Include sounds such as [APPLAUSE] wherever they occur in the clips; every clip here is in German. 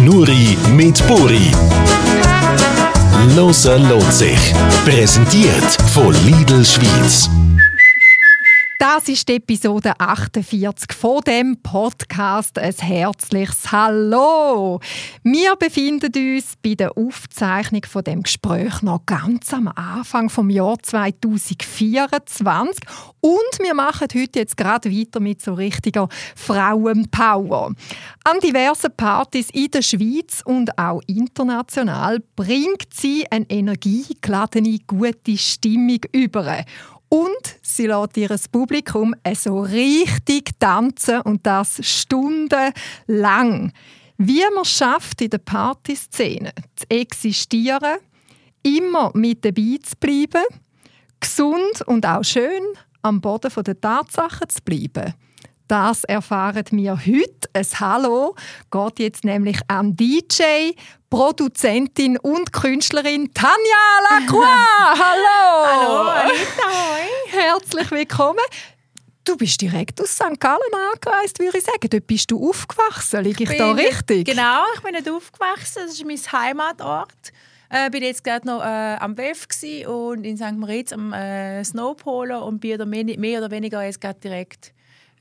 Schnurri mit Buri. Loser lohnt sich. Präsentiert von Lidl Schweiz. Das ist Episode 48 von dem Podcast. Ein herzliches Hallo. Wir befinden uns bei der Aufzeichnung von dem Gespräch noch ganz am Anfang vom Jahr 2024 und wir machen heute jetzt gerade weiter mit so richtiger Frauenpower. An diversen Partys in der Schweiz und auch international bringt sie eine energiegeladene, gute Stimmung über. Und sie lässt ihr Publikum so richtig tanzen und das stundenlang. Wie man schafft, in der Partyszene zu existieren, immer mit dabei zu bleiben, gesund und auch schön am Boden der Tatsachen zu bleiben. Das erfahren wir heute. Ein Hallo geht jetzt nämlich an DJ, Produzentin und Künstlerin Tanja Lacroix. [LAUGHS] Hallo! Hallo, Anita. Herzlich willkommen. Du bist direkt aus St. Gallen angereist, würde ich sagen. Dort bist du aufgewachsen. Liege ich, da richtig? Genau, ich bin nicht aufgewachsen. Das ist mein Heimatort. Ich äh, bin jetzt gerade noch äh, am WEF und in St. Moritz am äh, Snowpolo und bin mehr oder weniger jetzt gerade direkt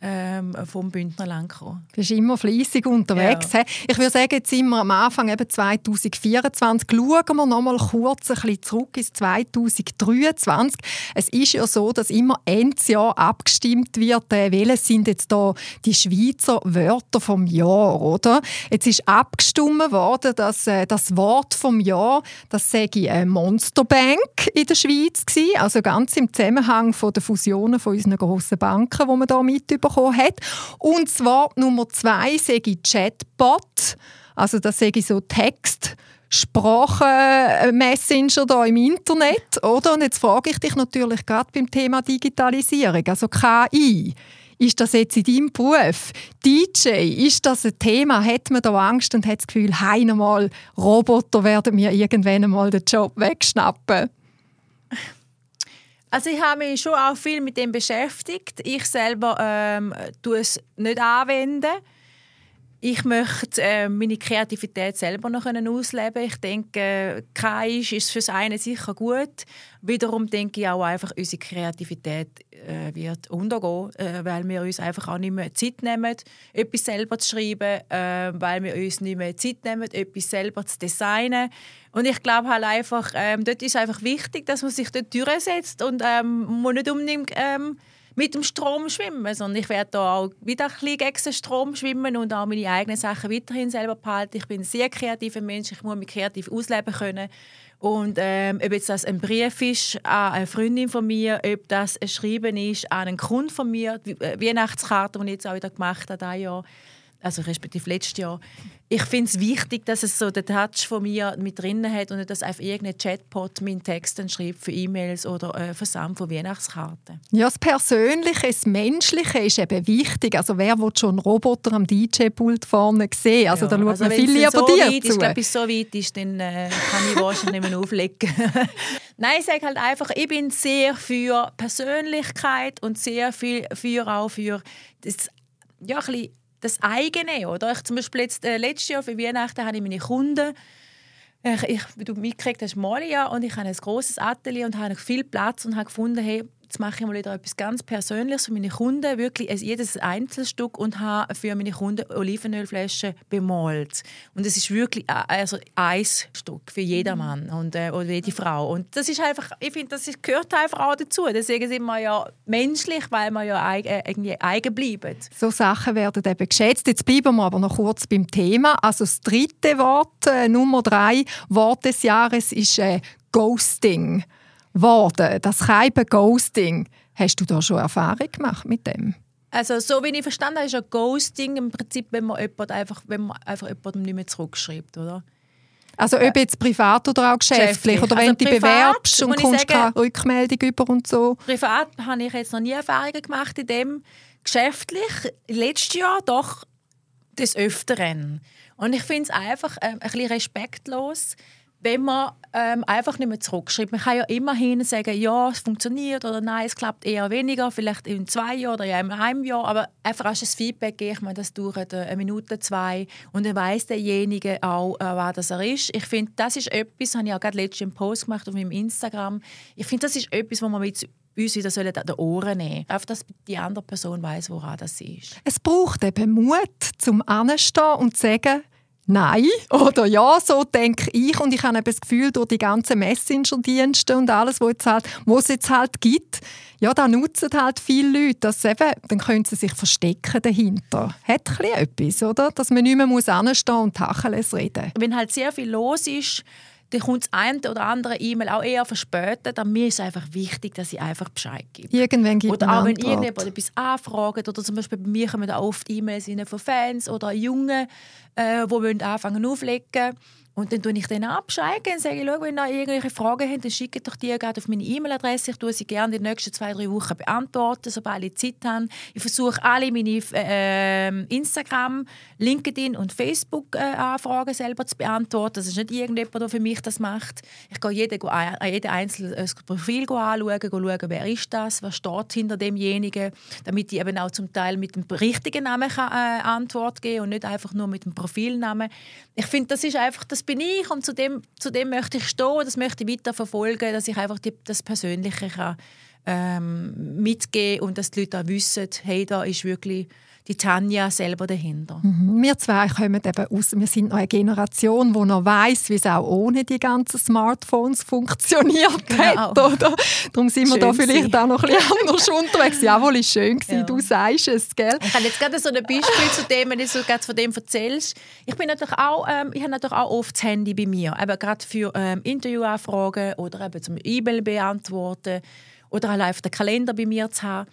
ähm, vom Bündnerland gekommen. Du bist immer fleissig unterwegs. Ja. Ich würde sagen, jetzt sind wir am Anfang eben 2024. Schauen wir noch mal kurz ein bisschen zurück ins 2023. Es ist ja so, dass immer Endjahr abgestimmt wird, äh, welche sind jetzt da die Schweizer Wörter vom Jahr, oder? Jetzt ist abgestimmt worden, dass äh, das Wort vom Jahr, das sage ich, äh, Monsterbank in der Schweiz gewesen, also ganz im Zusammenhang von der Fusionen von unseren grossen Banken, wo man da mit bekommen hat. Und zwar Nummer zwei sage ich Chatbot. Also das ich so Text. Sprachenmessenger da im Internet, oder? Und jetzt frage ich dich natürlich gerade beim Thema Digitalisierung, also KI. Ist das jetzt in deinem Beruf? DJ, ist das ein Thema? Hat man da Angst und hat das Gefühl, einmal Roboter werden mir irgendwann einmal den Job wegschnappen? Also ich habe mich schon auch viel mit dem beschäftigt. Ich selber ähm, tue es nicht anwenden. Ich möchte äh, meine Kreativität selber noch ausleben. Ich denke, KI ist für das eine sicher gut. Wiederum denke ich auch einfach, unsere Kreativität äh, wird untergehen, äh, weil wir uns einfach auch nicht mehr Zeit nehmen, etwas selber zu schreiben, äh, weil wir uns nicht mehr Zeit nehmen, etwas selber zu designen. Und ich glaube halt einfach, ähm, dort ist einfach wichtig, dass man sich dort durchsetzt und ähm, man nicht unbedingt ähm, mit dem Strom schwimmen, sondern ich werde da auch wieder ein bisschen gegen den Strom schwimmen und auch meine eigenen Sachen weiterhin selber behalten. Ich bin ein sehr kreativer Mensch, ich muss mich kreativ ausleben können. Und ähm, ob jetzt das ein Brief ist an eine Freundin von mir, ob das ein Schreiben ist an einen Kunden von mir, die äh, Weihnachtskarte, die ich jetzt auch wieder gemacht habe, Jahr, also respektive letztes Jahr. Ich finde es wichtig, dass es so den Touch von mir mit drin hat und nicht, dass einfach irgendein Chatbot meinen Text dann schreibt für E-Mails oder äh, Versand von Weihnachtskarten. Ja, das Persönliche, das Menschliche ist eben wichtig. Also wer will schon einen Roboter am DJ-Pult vorne sehen? Also ja, da schaut also man viel lieber so dir weit zu. Ich glaube, bis so weit ist, dann äh, kann ich wahrscheinlich nicht mehr auflegen. [LAUGHS] Nein, ich sage halt einfach, ich bin sehr für Persönlichkeit und sehr viel für auch für das ja, ein bisschen das eigene, oder? Ich, zum Beispiel jetzt, äh, letztes Jahr für Weihnachten habe ich meine Kunden ich, ich, wie du mitgekriegt hast, male ja und ich habe ein großes Atelier und habe viel Platz und habe gefunden, hey, jetzt mache ich mal wieder etwas ganz Persönliches für meine Kunden, wirklich jedes Einzelstück und habe für meine Kunden Olivenölflaschen bemalt. Und es ist wirklich also ein Stück für jedermann mhm. und äh, oder jede Frau. Und das ist einfach, ich finde, das gehört einfach auch dazu. Deswegen sind wir ja menschlich, weil wir ja äh, irgendwie eigen bleiben. So Sachen werden eben geschätzt. Jetzt bleiben wir aber noch kurz beim Thema. Also das dritte Wort, äh, Nummer drei Wort des Jahres ist äh, Ghosting worden, das Schreiben Ghosting. Hast du da schon Erfahrung gemacht mit dem? Also so wie ich verstanden habe, ist ja Ghosting im Prinzip, wenn man, jemand einfach, wenn man einfach jemandem nicht mehr zurückschreibt, oder? Also ob jetzt privat oder auch geschäftlich, geschäftlich. oder wenn also du dich bewerbst und kommst keine Rückmeldung über und so? Privat habe ich jetzt noch nie Erfahrungen gemacht in dem. Geschäftlich, letztes Jahr doch des Öfteren. Und ich finde es einfach äh, ein bisschen respektlos, wenn man ähm, einfach nicht mehr zurückschreibt. Man kann ja immerhin sagen, ja, es funktioniert oder nein, es klappt eher weniger, vielleicht in zwei Jahren oder in einem Jahr, aber einfach als ein Feedback gebe ich meine, das dauert eine Minute, zwei und dann weiß derjenige auch, äh, was das er ist. Ich finde, das ist etwas, das habe ich auch gerade letztens einen Post gemacht auf meinem Instagram, ich finde, das ist etwas, wo man mit uns wieder sollen an den Ohren nehmen Einfach, dass die andere Person weiß, woran das ist. Es braucht eben Mut, zum Anstehen und zu sagen, Nein [LAUGHS] oder ja, so denke ich. Und ich habe das Gefühl, durch die ganzen Messenger-Dienste und alles, was, halt, es jetzt halt gibt, ja, da nutzen halt viele Leute. Dass eben, dann können sie sich verstecken dahinter. Hat etwas, oder? Dass man nicht mehr muss anstehen und Tacheles reden Wenn halt sehr viel los ist, dann kommt das eine oder andere E-Mail auch eher verspätet. Aber mir ist einfach wichtig, dass ich einfach Bescheid gebe. Irgendwann gibt Oder auch wenn irgendjemand etwas anfragt. Oder zum Beispiel bei mir kommen da oft E-Mails von Fans oder Jungen, äh, die anfangen auflegen und dann tue ich den abschreiben und sage, wenn ihr irgendwelche Fragen habt, dann schickt doch die gerade auf meine E-Mail-Adresse. Ich tue sie gerne in den nächsten zwei, drei Wochen beantworten, sobald ich Zeit habe. Ich versuche alle meine äh, Instagram, LinkedIn und Facebook-Anfragen äh, selber zu beantworten. Das ist nicht irgendjemand, der für mich das macht. Ich gehe jeden, äh, jeden einzelnen Profil anschauen, schauen, wer ist das, was steht hinter demjenigen, damit ich eben auch zum Teil mit dem richtigen Namen kann, äh, Antwort geben und nicht einfach nur mit dem Profilnamen. Ich finde, das ist einfach das bin ich und zu dem, zu dem möchte ich stehen, das möchte ich weiter verfolgen, dass ich einfach die, das Persönliche kann, ähm, mitgeben und dass die Leute auch wissen, hey, da ist wirklich die Tanja selber dahinter. Mhm. Wir zwei kommen eben aus, wir sind noch eine Generation, die noch weiss, wie es auch ohne die ganzen Smartphones funktioniert genau. hat. Oder? Darum sind schön wir da vielleicht auch noch ein bisschen anders [LAUGHS] unterwegs. Jawohl, ist schön gewesen, ja. du sagst es, gell? Ich habe jetzt gerade so ein Beispiel zu dem, wenn du so von dem erzählst. Ich bin natürlich auch, ähm, ich habe natürlich auch oft das Handy bei mir, eben gerade für ähm, Interviewanfragen oder eben zum E-Mail beantworten oder allein auf den Kalender bei mir zu haben.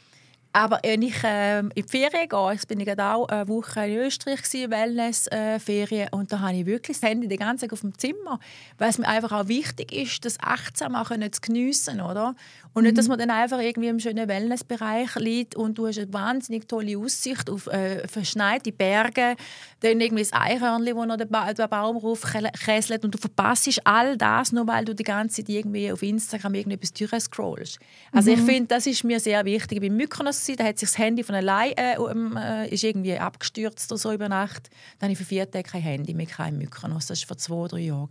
Aber wenn ich äh, in die Ferien gehe, ich bin ich auch eine Woche in Österreich, Wellness-Ferien, äh, und da habe ich wirklich das Handy den ganzen Tag auf dem Zimmer, weil es mir einfach auch wichtig ist, das achtsam machen, nicht zu geniessen, oder? Und nicht, dass mhm. man dann einfach irgendwie im schönen Wellnessbereich liegt und du hast eine wahnsinnig tolle Aussicht auf äh, verschneite Berge, dann irgendwie das Eichhörnchen, das noch den, ba den Baum raufkesselt und du verpasst all das, nur weil du die ganze Zeit irgendwie auf Instagram irgendetwas durchscrollst. Also mhm. ich finde, das ist mir sehr wichtig. Bei Mykonos da hat sich das Handy von allein äh, um, äh, ist irgendwie abgestürzt oder so über Nacht. Dann habe ich für vier Tage kein Handy mehr, kein Mykonos. Das war vor zwei, drei Jahren.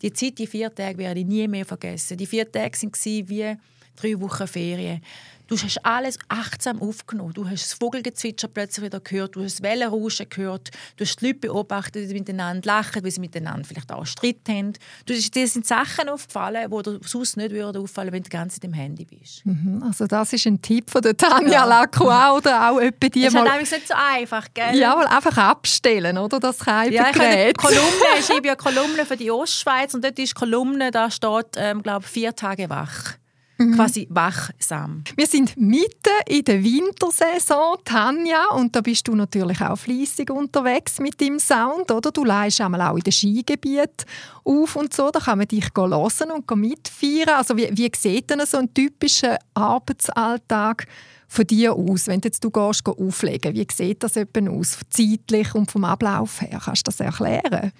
Die Zeit, die vier Tage, werde ich nie mehr vergessen. Die vier Tage waren wie drei Wochen Ferien. Du hast alles achtsam aufgenommen. Du hast das Vogelgezwitscher plötzlich wieder gehört, du hast das Wellenrauschen gehört, du hast die Leute beobachtet, wie sie miteinander lachen, wie sie miteinander vielleicht auch Streit haben. Du, dir sind Sachen aufgefallen, die dir sonst nicht würden auffallen, wenn du ganz in dem Handy bist. Mhm, also das ist ein Tipp von der Tanja ja. Lacroix oder auch etwa die das ist nicht so einfach, gell? Ja, weil einfach abstellen, oder? Das kann ja, ich habe Kolumne, ich [LAUGHS] schreibe ja Kolumne für die Ostschweiz und dort ist Kolumne, da steht, ähm, glaube vier Tage wach mhm. quasi wachsam. Wir sind mitten in der Wintersaison, Tanja, und da bist du natürlich auch fließig unterwegs mit dem Sound, oder? Du leist einmal auch in den Skigebieten auf und so, da kann man dich hören und mitfeiern. Also wie, wie sieht denn so ein typischer Arbeitsalltag von dir aus, wenn jetzt du gehst, auflegen Wie sieht das aus, zeitlich und vom Ablauf her? Kannst du das erklären?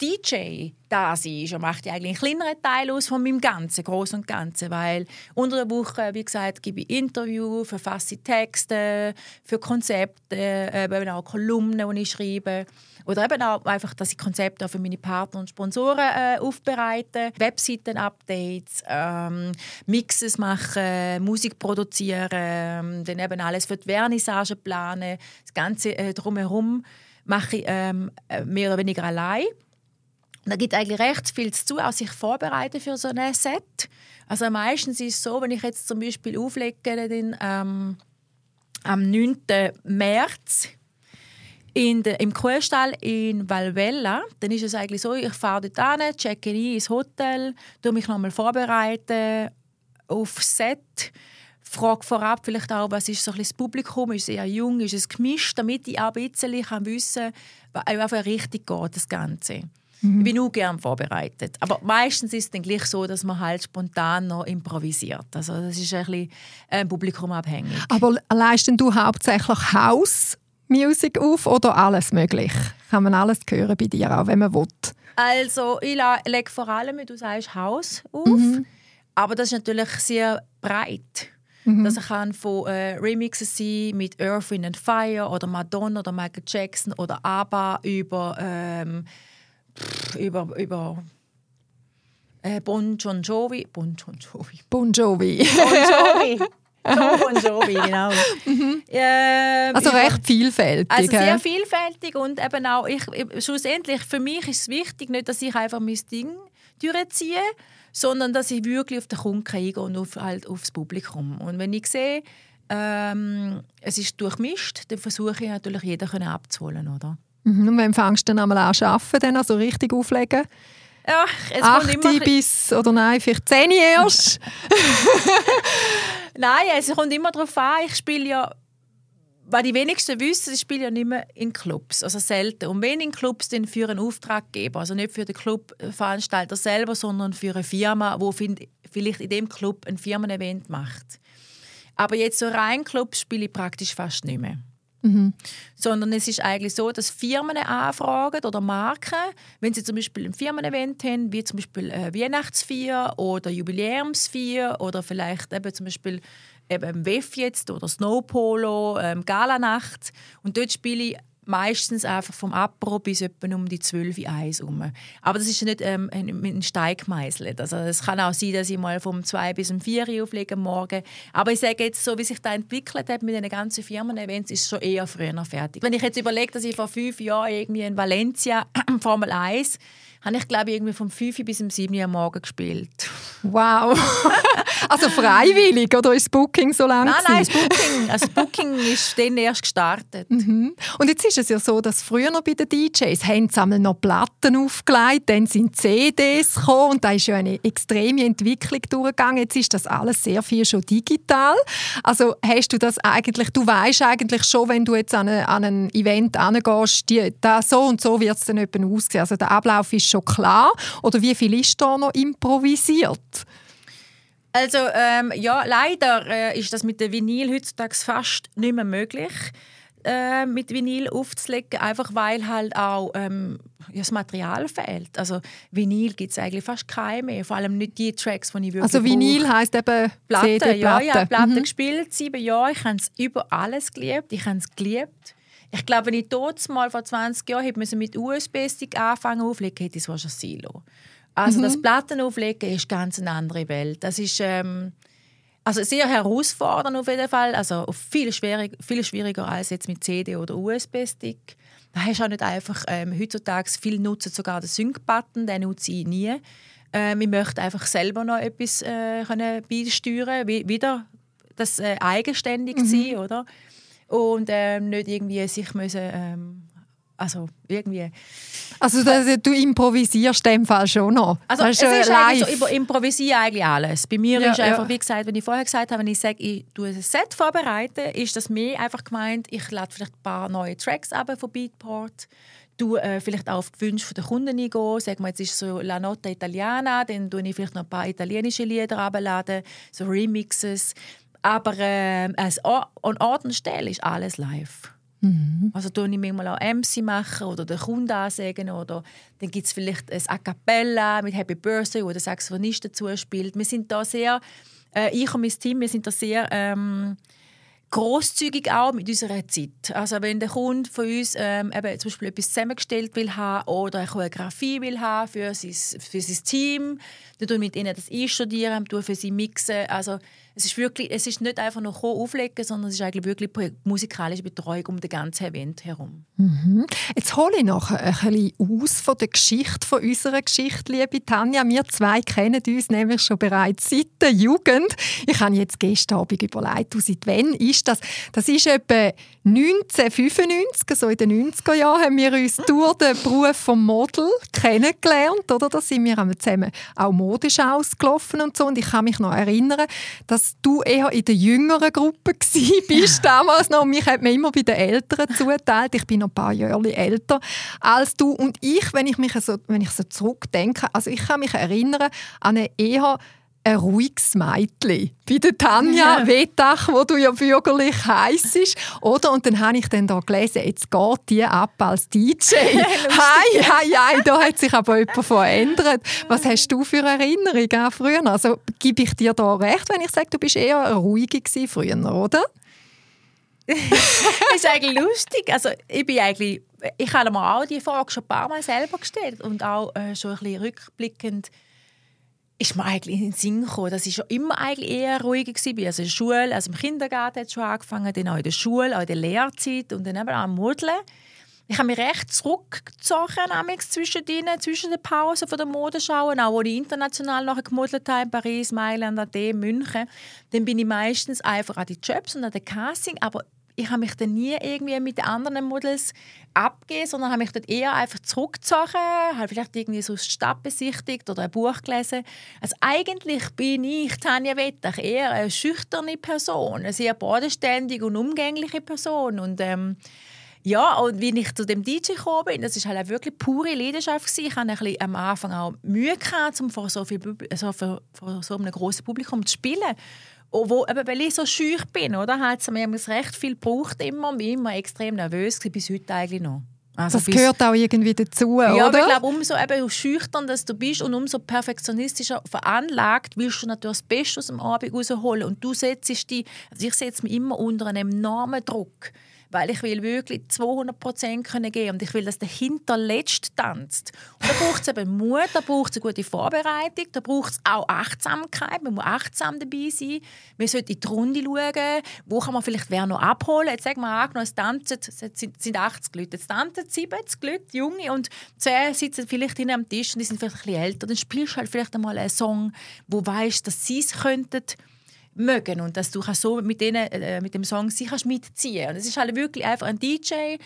DJ da ist, macht ja eigentlich einen kleineren Teil aus von meinem ganzen Großen und Ganzen, weil unter der Woche, wie gesagt, gebe ich Interviews, verfasse Texte für Konzepte, eben auch Kolumnen, die ich schreibe. Oder eben auch einfach, dass ich Konzepte für meine Partner und Sponsoren äh, aufbereite, Webseiten-Updates, ähm, Mixes machen, Musik produzieren, ähm, dann eben alles für die Vernissage planen. Das Ganze äh, drumherum mache ich ähm, äh, mehr oder weniger allein. Da gibt eigentlich recht viel zu auch sich vorbereiten für so ein Set. Also meistens ist es so, wenn ich jetzt zum Beispiel auflege, dann, ähm, am 9. März in de, im Kuhstall in Valvella, dann ist es eigentlich so, ich fahre dort hin, checke ein ins Hotel, tue mich nochmal vorbereiten auf Set, frage vorab vielleicht auch, was ist so ein das Publikum, ist es eher jung, ist es gemischt, damit ich auch ein bisschen wissen kann, auf eine Richtung geht, das Ganze. Mhm. Ich bin auch gerne vorbereitet. Aber meistens ist es dann gleich so, dass man halt spontan noch improvisiert. Also das ist ein bisschen äh, publikumabhängig. Aber leisten du hauptsächlich House Music auf oder alles möglich? Kann man alles hören bei dir, auch wenn man will? Also, ich lege vor allem, wie du sagst, Haus auf. Mhm. Aber das ist natürlich sehr breit. Mhm. Das kann von äh, Remixes sein mit Earth, Wind and Fire oder Madonna oder Michael Jackson oder ABBA über, ähm, pff, über, über äh, Bon John Jovi. Bon John Jovi. Bon Jovi. Bon Jovi. [LAUGHS] Bon Jovi, genau. Ähm, Also recht vielfältig. also sehr vielfältig und eben auch, ich, ich- schlussendlich, für mich ist es wichtig, nicht, dass ich einfach mein Ding durchziehe, sondern dass ich wirklich auf den Kunden eingehe und auf, halt aufs Publikum. Und wenn ich sehe, ähm, es ist durchmischt, dann versuche ich natürlich, jeden abzuholen, oder? Mhm. Und wann fängst du dann einmal an zu arbeiten, also richtig auflegen? Ja, es kommt Acht immer, bis, oder nein, vielleicht zehn erst? [LAUGHS] Nein, es kommt immer darauf an, ich spiele ja was die wenigsten wissen, ich spiele ja nicht mehr in Clubs, also selten. Und wenn in Clubs, dann für einen Auftraggeber, also nicht für den Clubveranstalter selber, sondern für eine Firma, die vielleicht in dem Club ein Firmen-Event macht. Aber jetzt so rein Clubs spiele ich praktisch fast nicht mehr. Sondern es ist eigentlich so, dass Firmen anfragen oder Marken, wenn sie zum Beispiel ein Firmen-Event haben, wie zum Beispiel äh, Weihnachtsfeier oder Jubiläumsfeier oder vielleicht eben zum Beispiel eben WEF jetzt oder Snowpolo, ähm, Galanacht. Und dort spiele ich meistens einfach vom Apro bis etwa um die 12 Uhr eins rum. Aber das ist nicht ähm, ein, einem Stein. Also es kann auch sein, dass ich mal vom 2 bis um 4 Uhr auflege am Morgen. Aber ich sage jetzt, so wie sich das entwickelt hat mit den ganzen Firmen-Events, ist es schon eher früher fertig. Wenn ich jetzt überlege, dass ich vor fünf Jahren irgendwie in Valencia [CLEARS THROAT] Formel 1 habe ich glaube ich irgendwie vom 5 bis um 7 Uhr am Morgen gespielt. Wow. [LAUGHS] also freiwillig, oder ist das Booking so lang? Nein, nein, das? Booking, also das Booking ist dann erst gestartet. [LAUGHS] Und jetzt ist es ja so, dass früher noch bei den DJs haben sie noch Platten aufgelegt, dann sind CDs gekommen und da ist ja eine extreme Entwicklung durchgegangen. Jetzt ist das alles sehr viel schon digital. Also hast du das eigentlich, du weißt eigentlich schon, wenn du jetzt an, eine, an ein Event angehst, die, da, so und so wird es dann etwa aussehen. Also der Ablauf ist schon klar. Oder wie viel ist da noch improvisiert? Also ähm, ja, leider äh, ist das mit dem Vinyl heutzutage fast nicht mehr möglich, äh, mit Vinyl aufzulegen, einfach weil halt auch ähm, ja, das Material fehlt. Also Vinyl gibt es eigentlich fast keine mehr, vor allem nicht die Tracks, die ich wirklich Also Vinyl heisst eben Platte, CD, ja, Platte. ich habe Platten Mhm. gespielt, sieben Jahre. Ich habe es über alles geliebt. Ich habe es geliebt. Ich glaube, wenn ich dort mal vor 20 Jahren hätte mit USB-Stick anfangen auflegen, hätte ich es wahrscheinlich Silo. Also Mhm. das Plattenauflegen ist ganz eine andere Welt. Das ist ähm, also sehr herausfordernd auf jeden Fall. Also viel, schwierig, viel schwieriger als jetzt mit CD oder USB-Stick. Da hast du auch nicht einfach ähm, heutzutage viele nutzen sogar den Sync-Button, den nutze ich nie. Äh, ich möchte einfach selber noch etwas äh, können beisteuern, wie, wieder das äh, eigenständig sein, oder? Und ähm, nicht irgendwie sich müssen, ähm, also irgendwie Also das, du improvisierst in dem Fall schon noch. also Das es ist äh, eigentlich so, ich improvisiere eigentlich alles. Bei mir Ja, ist einfach, ja. wie gesagt, wenn ich vorher gesagt habe, wenn ich sage, ich tue ein Set vorbereiten, ist das mehr einfach gemeint, ich lade vielleicht ein paar neue Tracks ab von Beatport, du äh, vielleicht auch auf die Wünsche der Kunden eingehen. Sag mal, jetzt ist so La Notte Italiana, dann tue ich vielleicht noch ein paar italienische Lieder abladen, so Remixes. Aber äh, an Ort und Stelle ist alles live. Also tue ich manchmal auch MC machen oder den Kunden ansagen oder dann gibt es vielleicht ein A Cappella mit Happy Birthday, wo der Saxophonist dazu spielt. Wir sind da sehr, äh, ich und mein Team, wir sind da sehr ähm, großzügig auch mit unserer Zeit. Also wenn der Kunde von uns ähm, eben zum Beispiel etwas zusammengestellt will haben oder eine Choreografie will haben für sein, für sein Team, dann tun wir mit ihnen das einstudieren, tun für sie mixen. Also es ist wirklich, es ist nicht einfach nur auflegen, sondern es ist eigentlich wirklich musikalische Betreuung um den ganzen Event herum. Jetzt hole ich noch ein bisschen aus von der Geschichte von unserer Geschichte, liebe Tanja. Wir zwei kennen uns nämlich schon bereits seit der Jugend. Ich habe jetzt gestern Abend überlegt, seit wann ist das? Das ist etwa 1995, so in den 90er Jahren, haben wir uns durch den Beruf vom Model kennengelernt. Oder? Da sind wir zusammen auch Modeschaus gelaufen und so. Und ich kann mich noch erinnern, dass du eher in der jüngeren Gruppe [LAUGHS] bist damals noch. Und mich hat man immer bei den Älteren zugeteilt. Ich bin noch ein paar Jahre älter als du. Und ich, wenn ich mich so, wenn ich so zurückdenke, also ich kann mich erinnern an eine eher ein ruhiges Mädchen. Bei der Tanja ja. Wettach, wo du ja bürgerlich heisst. Oder? Und dann habe ich dann da gelesen, jetzt geht die ab als DJ. [LAUGHS] Hei, hei, hei, da hat sich aber jemand verändert. Was hast du für Erinnerungen an früher? Also gebe ich dir da recht, wenn ich sage, du bist eher ruhig früher, oder? das [LAUGHS] ist eigentlich lustig. Also ich bin eigentlich, ich habe mir auch die Frage schon ein paar Mal selber gestellt und auch äh, schon ein bisschen rückblickend ist mir eigentlich in den Sinn gekommen, dass ich schon immer eigentlich eher ruhiger war. Also in der Schule, also im Kindergarten hat es schon angefangen, dann auch in der Schule, auch in der Lehrzeit und dann eben auch am Modeln. Ich habe mich recht zurückgezogen zwischen, denen, zwischen den Pausen von der Modenschau, auch wo ich international nachher gemodelt habe, in Paris, Mailand, Athen, München. Dann bin ich meistens einfach an die Jobs und an den Casting, aber ich habe mich dann nie irgendwie mit den anderen Models abgegeben, sondern habe mich dort eher einfach zurückgezogen, habe vielleicht irgendwie so eine Stadt besichtigt oder ein Buch gelesen. Also eigentlich bin ich, Tanja Wettach, eher eine schüchterne Person, eine sehr bodenständige und umgängliche Person und ähm, ja, und wie ich zu dem DJ gekommen bin, das war halt wirklich pure Leidenschaft. Gewesen. Ich hatte ein bisschen am Anfang auch Mühe, gehabt, um vor so, viel, also vor, vor so einem grossen Publikum zu spielen. Wo, eben, weil ich so schüch bin, oder, hat es mir recht viel gebraucht immer, bin immer extrem nervös bis heute eigentlich noch. Also das gehört auch irgendwie dazu, ja, oder? Aber ich glaube, umso eben schüchtern dass du bist und umso perfektionistischer veranlagt, willst du natürlich das Beste aus dem Abend rausholen. Und du setzt dich, also ich setze mich immer unter einem enormen Druck weil ich will wirklich 200 Prozent geben und ich will, dass der Hinterletzt tanzt. Und da braucht es eben Mut, da braucht es eine gute Vorbereitung, da braucht es auch Achtsamkeit, man muss achtsam dabei sein, man sollte in die Runde schauen, wo kann man vielleicht wer noch abholen. Jetzt sagen wir angenommen, es tanzen, es sind 80 Leute, jetzt tanzen 70 Leute, Junge, und 10 sitzen vielleicht hinten am Tisch und die sind vielleicht ein bisschen älter, dann spielst du halt vielleicht einmal einen Song, wo weißt, dass sie es könnten mögen und dass du so mit, denen, äh, mit dem Song sie kannst mitziehen. Und es ist halt wirklich einfach ein DJ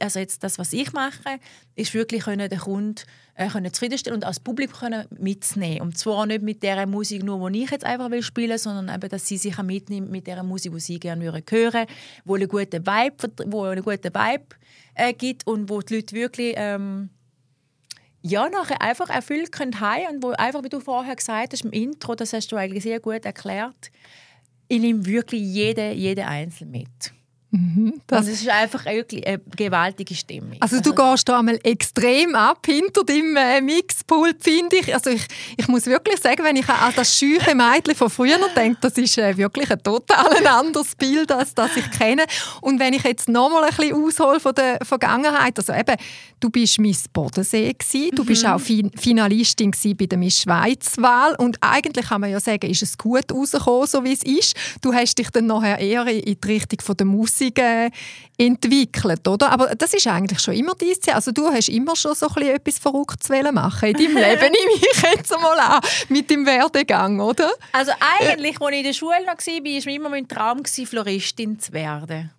also jetzt das was ich mache ist wirklich können den Kunden äh, können zufriedenstellen und als Publikum können mitnehmen. Und zwar nicht mit der Musik nur wo ich jetzt einfach will spielen sondern eben dass sie sich mitnehmen mit der Musik die sie gerne hören hören wo eine gute Vibe wo eine gute Vibe äh, gibt und wo die Leute wirklich ähm, ja, nachher einfach erfüllt können heim und wo einfach, wie du vorher gesagt hast im Intro, das hast du eigentlich sehr gut erklärt, ich nehme wirklich jede, jede Einzel mit. Mhm, das es ist einfach wirklich eine gewaltige Stimmung. Also du also, gehst da einmal extrem ab hinter deinem äh, Mixpult, finde ich. Also ich, ich muss wirklich sagen, wenn ich an das scheuche Mädchen von früher denke, das ist äh, wirklich ein total anderes Bild, als das ich kenne. Und wenn ich jetzt noch mal ein bisschen aushole von der Vergangenheit, also eben, du bist Miss Bodensee gewesen, du mhm. bist auch fin Finalistin bei der Miss Schweiz-Wahl und eigentlich kann man ja sagen, ist es gut rausgekommen, so wie es ist. Du hast dich dann nachher eher in die Richtung von der Musik Musik äh, entwickelt, oder? Aber das ist eigentlich schon immer dein Ziel. Also du hast immer schon so ein etwas Verrücktes machen in deinem [LAUGHS] Leben, nehme ich jetzt mal an, mit dem Werdegang, oder? Also eigentlich, als ich in der Schule noch war, war mir immer mein Traum, Floristin zu werden.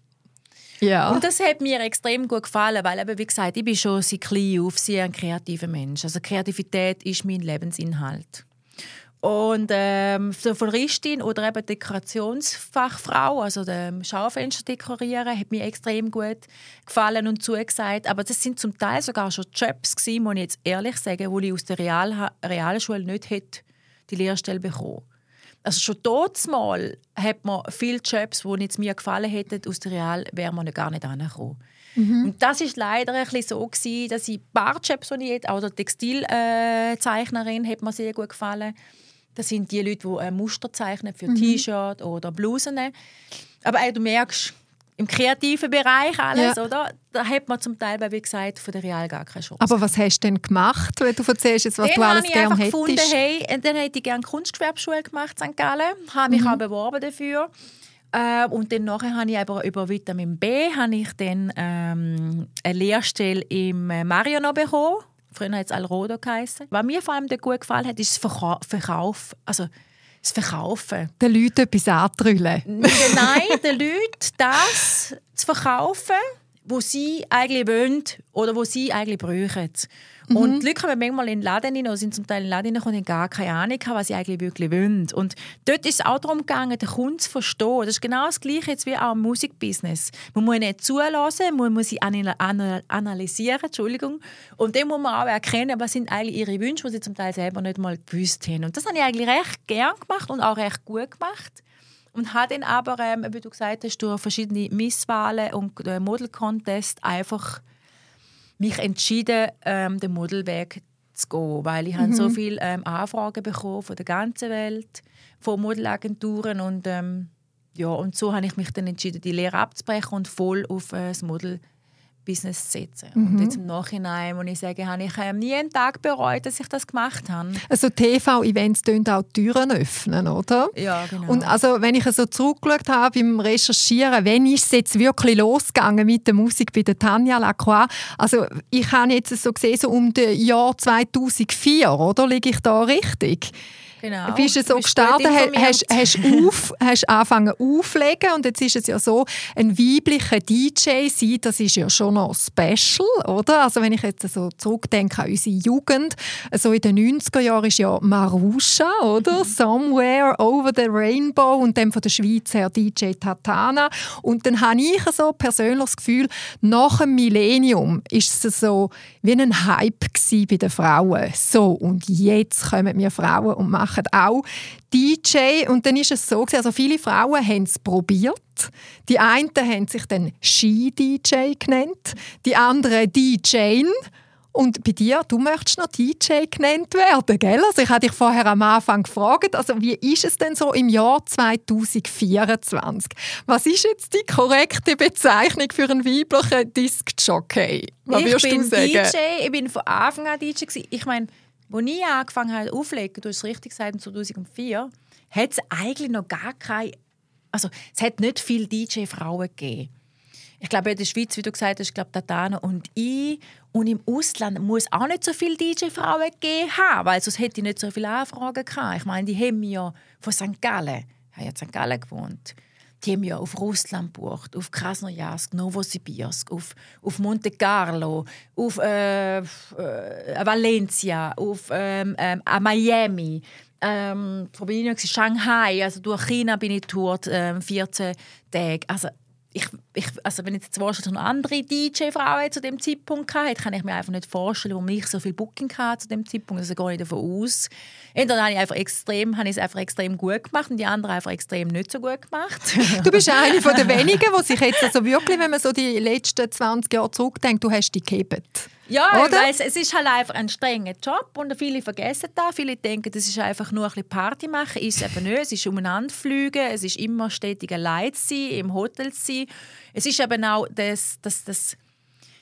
Ja. Und das hat mir extrem gut gefallen, weil eben, wie gesagt, ich bin schon seit klein auf sehr ein kreativer Mensch. Also Kreativität ist mein Lebensinhalt. Und ähm, so Floristin oder eben Dekorationsfachfrau, also dem Schaufenster dekorieren, hat mir extrem gut gefallen und zugesagt. Aber das sind zum Teil sogar schon Jobs gewesen, muss ich jetzt ehrlich sagen, wo ich aus der Real Realschule nicht hätte die Lehrstelle bekommen. Also schon dort mal hat man viele Jobs, die jetzt mir gefallen hätten, aus der Real wäre man gar nicht angekommen. Mhm. Und das ist leider ein bisschen so gewesen, dass ich ein paar Jobs, die ich jetzt, auch der Textilzeichnerin hat mir sehr gut gefallen das sind die Leute, die ein Muster zeichnen für mhm. T-Shirt oder Blusen. Aber ey, du merkst, im kreativen Bereich alles, ja. oder? Da hat man zum Teil, wie gesagt, von der Real gar keine Chance. Aber was hast du denn gemacht, wenn du erzählst, jetzt, was dann du alles gerne hättest? Gefunden, hey, dann hätte ich gerne Kunstgewerbeschule gemacht, St. Gallen. Habe mich mhm. auch beworben dafür. Äh, und dann nachher habe ich aber über Vitamin B habe ich dann ähm, eine Lehrstelle im Mariano bekommen Früher hat es Alrodo geheißen. Was mir vor allem gut gefallen hat, ist das Verka Verkauf. Also, das Verkaufen. Den Leuten etwas antrüllen. Nein, den Leuten das zu verkaufen, wo sie eigentlich wollen oder wo sie eigentlich brauchen. Mhm. Und die Leute kommen manchmal in den Laden rein oder sind zum Teil in den Laden rein und haben gar keine Ahnung, was sie eigentlich wirklich wollen. Und dort ist es auch darum gegangen, den Kunden zu verstehen. Das ist genau das Gleiche jetzt wie auch im Musikbusiness. Man muss nicht zulassen, man muss sie analysieren, Entschuldigung. Und dann muss man auch erkennen, was sind eigentlich ihre Wünsche, die sie zum Teil selber nicht mal gewusst haben. Und das habe ich eigentlich recht gern gemacht und auch recht gut gemacht. Und habe dann aber, ähm, wie du gesagt hast, durch verschiedene Misswahlen und äh, Model Contest einfach mich entschieden, ähm, den Modelweg zu gehen, weil ich mhm. so viele ähm, Anfragen bekommen von der ganzen Welt, von Modelagenturen und ähm, ja, und so habe ich mich dann entschieden, die Lehre abzubrechen und voll auf äh, das Model Business setzen. Mhm. Und jetzt im Nachhinein muss ich habe ich ähm, nie einen Tag bereut, dass ich das gemacht habe. Also TV-Events öffnen auch Türen öffnen, oder? Ja, genau. Und also, wenn ich so zurückgeschaut habe beim Recherchieren, wenn ist es jetzt wirklich losgegangen mit der Musik bei der Tanja Lacroix? Also ich habe jetzt so gesehen, so um das Jahr 2004, oder? Liege ich da richtig? Genau. Bist du so gestartet, hast, hast, auf, [LAUGHS] hast angefangen auflegen und jetzt ist es ja so, ein weiblicher DJ sein, das ist ja schon noch special, oder? Also wenn ich jetzt so zurückdenke an unsere Jugend, so in den 90er Jahren ist ja Marusha, oder? Mhm. Somewhere Over the Rainbow und dann von der Schweiz her DJ Tatana und dann habe ich so persönlich das Gefühl, nach dem Millennium ist es so wie ein Hype bei den Frauen. So, und jetzt kommen wir Frauen und machen machen auch DJ. Und dann ist es so, also viele Frauen haben es probiert. Die einen haben sich dann Ski-DJ genannt, die anderen DJ. Und bei dir, du möchtest noch DJ genannt werden, gell? Also ich habe dich vorher am Anfang gefragt, also wie ist es denn so im Jahr 2024? Was ist jetzt die korrekte Bezeichnung für einen weiblichen Disc-Jockey? Was ich würdest bin du sagen? DJ, ich bin von Anfang an DJ Ich meine, als ich angefangen habe aufzulegen, du hast es richtig gesagt, 2004, hat es eigentlich noch gar keine, also es hat nicht viele DJ-Frauen gegeben. Ich glaube, in der Schweiz, wie du gesagt hast, ich glaube, Tatana und ich. Und im Ausland muss auch nicht so viele DJ-Frauen gegeben haben, weil sonst hätte ich nicht so viele Anfragen gehabt. Ich meine, die haben ja von St. Gallen, ich habe ja in St. Gallen gewohnt, die haben ja auf Russland gebucht, auf Krasnojarsk, Novosibirsk, auf, auf Monte Carlo, auf äh, äh, Valencia, auf ähm, äh, Miami. Ähm, Shanghai, also durch China bin ich tourt, ähm, 14 Tage. Also ich, ich, also wenn ich jetzt vorstelle, noch andere DJ-Frauen zu dem Zeitpunkt hatte, kann ich mir einfach nicht vorstellen, warum ich so viel Booking hatte zu dem Zeitpunkt. Also gehe ich davon aus. Entweder habe ich, einfach extrem, habe ich es einfach extrem gut gemacht und die anderen einfach extrem nicht so gut gemacht. [LAUGHS] du bist eine von den wenigen, die sich jetzt also wirklich, wenn man so die letzten 20 Jahre zurückdenkt, du hast die gehabt. Ja, Oder? Weiss, es ist halt einfach ein strenger Job und viele vergessen das. Viele denken, das ist einfach nur ein bisschen Party machen. Ist es eben nicht. Es ist umeinander fliegen, es ist immer stetig allein zu sein, im Hotel sein. Es ist eben auch das, das, das,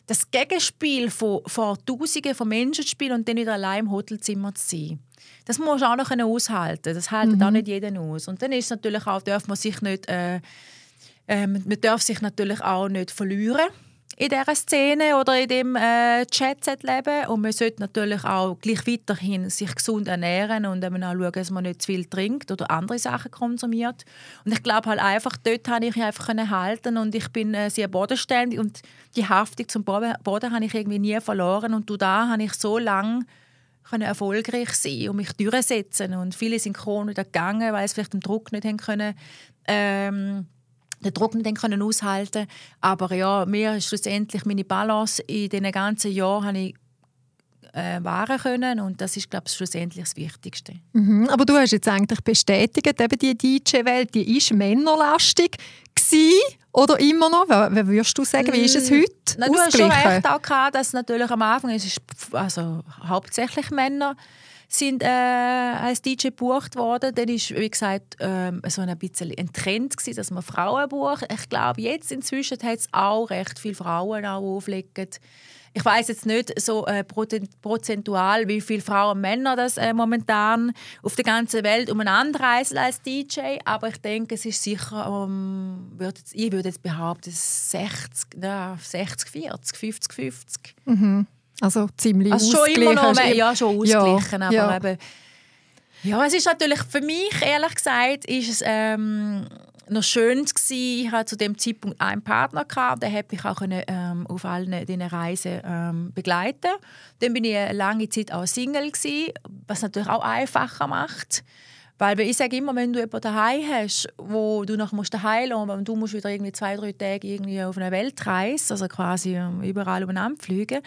das Gegenspiel von, von Tausenden von Menschen zu spielen und dann wieder allein im Hotelzimmer zu sein. Das muss man auch noch aushalten. Das hält mhm. auch nicht jeder aus. Und dann ist natürlich auch, darf man sich nicht, äh, äh, man darf sich natürlich auch nicht verlieren in dieser Szene oder in dem äh, Chat-Leben. Und man sollte natürlich auch gleich weiterhin sich gesund ernähren und eben auch schauen, dass man nicht zu viel trinkt oder andere Sachen konsumiert. Und ich glaube halt einfach, dort habe ich einfach halten und ich bin äh, sehr bodenständig und die Haftung zum Boden, habe ich irgendwie nie verloren. Und da habe ich so lange können erfolgreich sein und mich durchsetzen. Und viele sind wieder gegangen, weil sie vielleicht den Druck nicht haben können ähm, den Druck nicht können aushalten Aber ja, mir schlussendlich meine Balance in diesen ganzen Jahren habe ich äh, wahren können und das ist glaube ich schlussendlich das Wichtigste. Mhm, aber du hast jetzt eigentlich bestätigt, eben die DJ-Welt, die ist männerlastig gewesen, oder immer noch? Wie würdest du sagen, wie ist es mm, heute? Na, du hast schon recht auch gehabt, dass natürlich am Anfang es ist also hauptsächlich Männer sind äh, als DJ gebucht worden. Dann ist wie gesagt ähm, so ein bisschen ein Trend gewesen, dass man Frauen bucht. Ich glaube jetzt inzwischen hat es auch recht viele Frauen auch auflegen. Ich weiß jetzt nicht so äh, prozentual, wie viele Frauen und Männer das äh, momentan auf der ganzen Welt umeinander reisen als DJ, aber ich denke, es ist sicher, um, würd jetzt, ich würde jetzt behaupten, 60, ja, 60, 40, 50, 50. Mhm. Also ziemlich also schon immer noch mehr, ja, schon ausgeglichen, ja, aber ja. eben ja, es ist natürlich für mich, ehrlich gesagt, ist es ähm, noch schön gewesen. Ich hatte zu dem Zeitpunkt einen Partner gehabt, der hat mich auch können, ähm, auf allen diesen Reisen ähm, begleiten. Dann bin ich eine lange Zeit auch Single gewesen, was natürlich auch einfacher macht. Weil ich sage immer, wenn du jemanden daheim hast, wo du noch musst daheim lassen und du musst wieder irgendwie zwei, drei Tage irgendwie auf eine Weltreise, also quasi ähm, überall umeinander fliegen,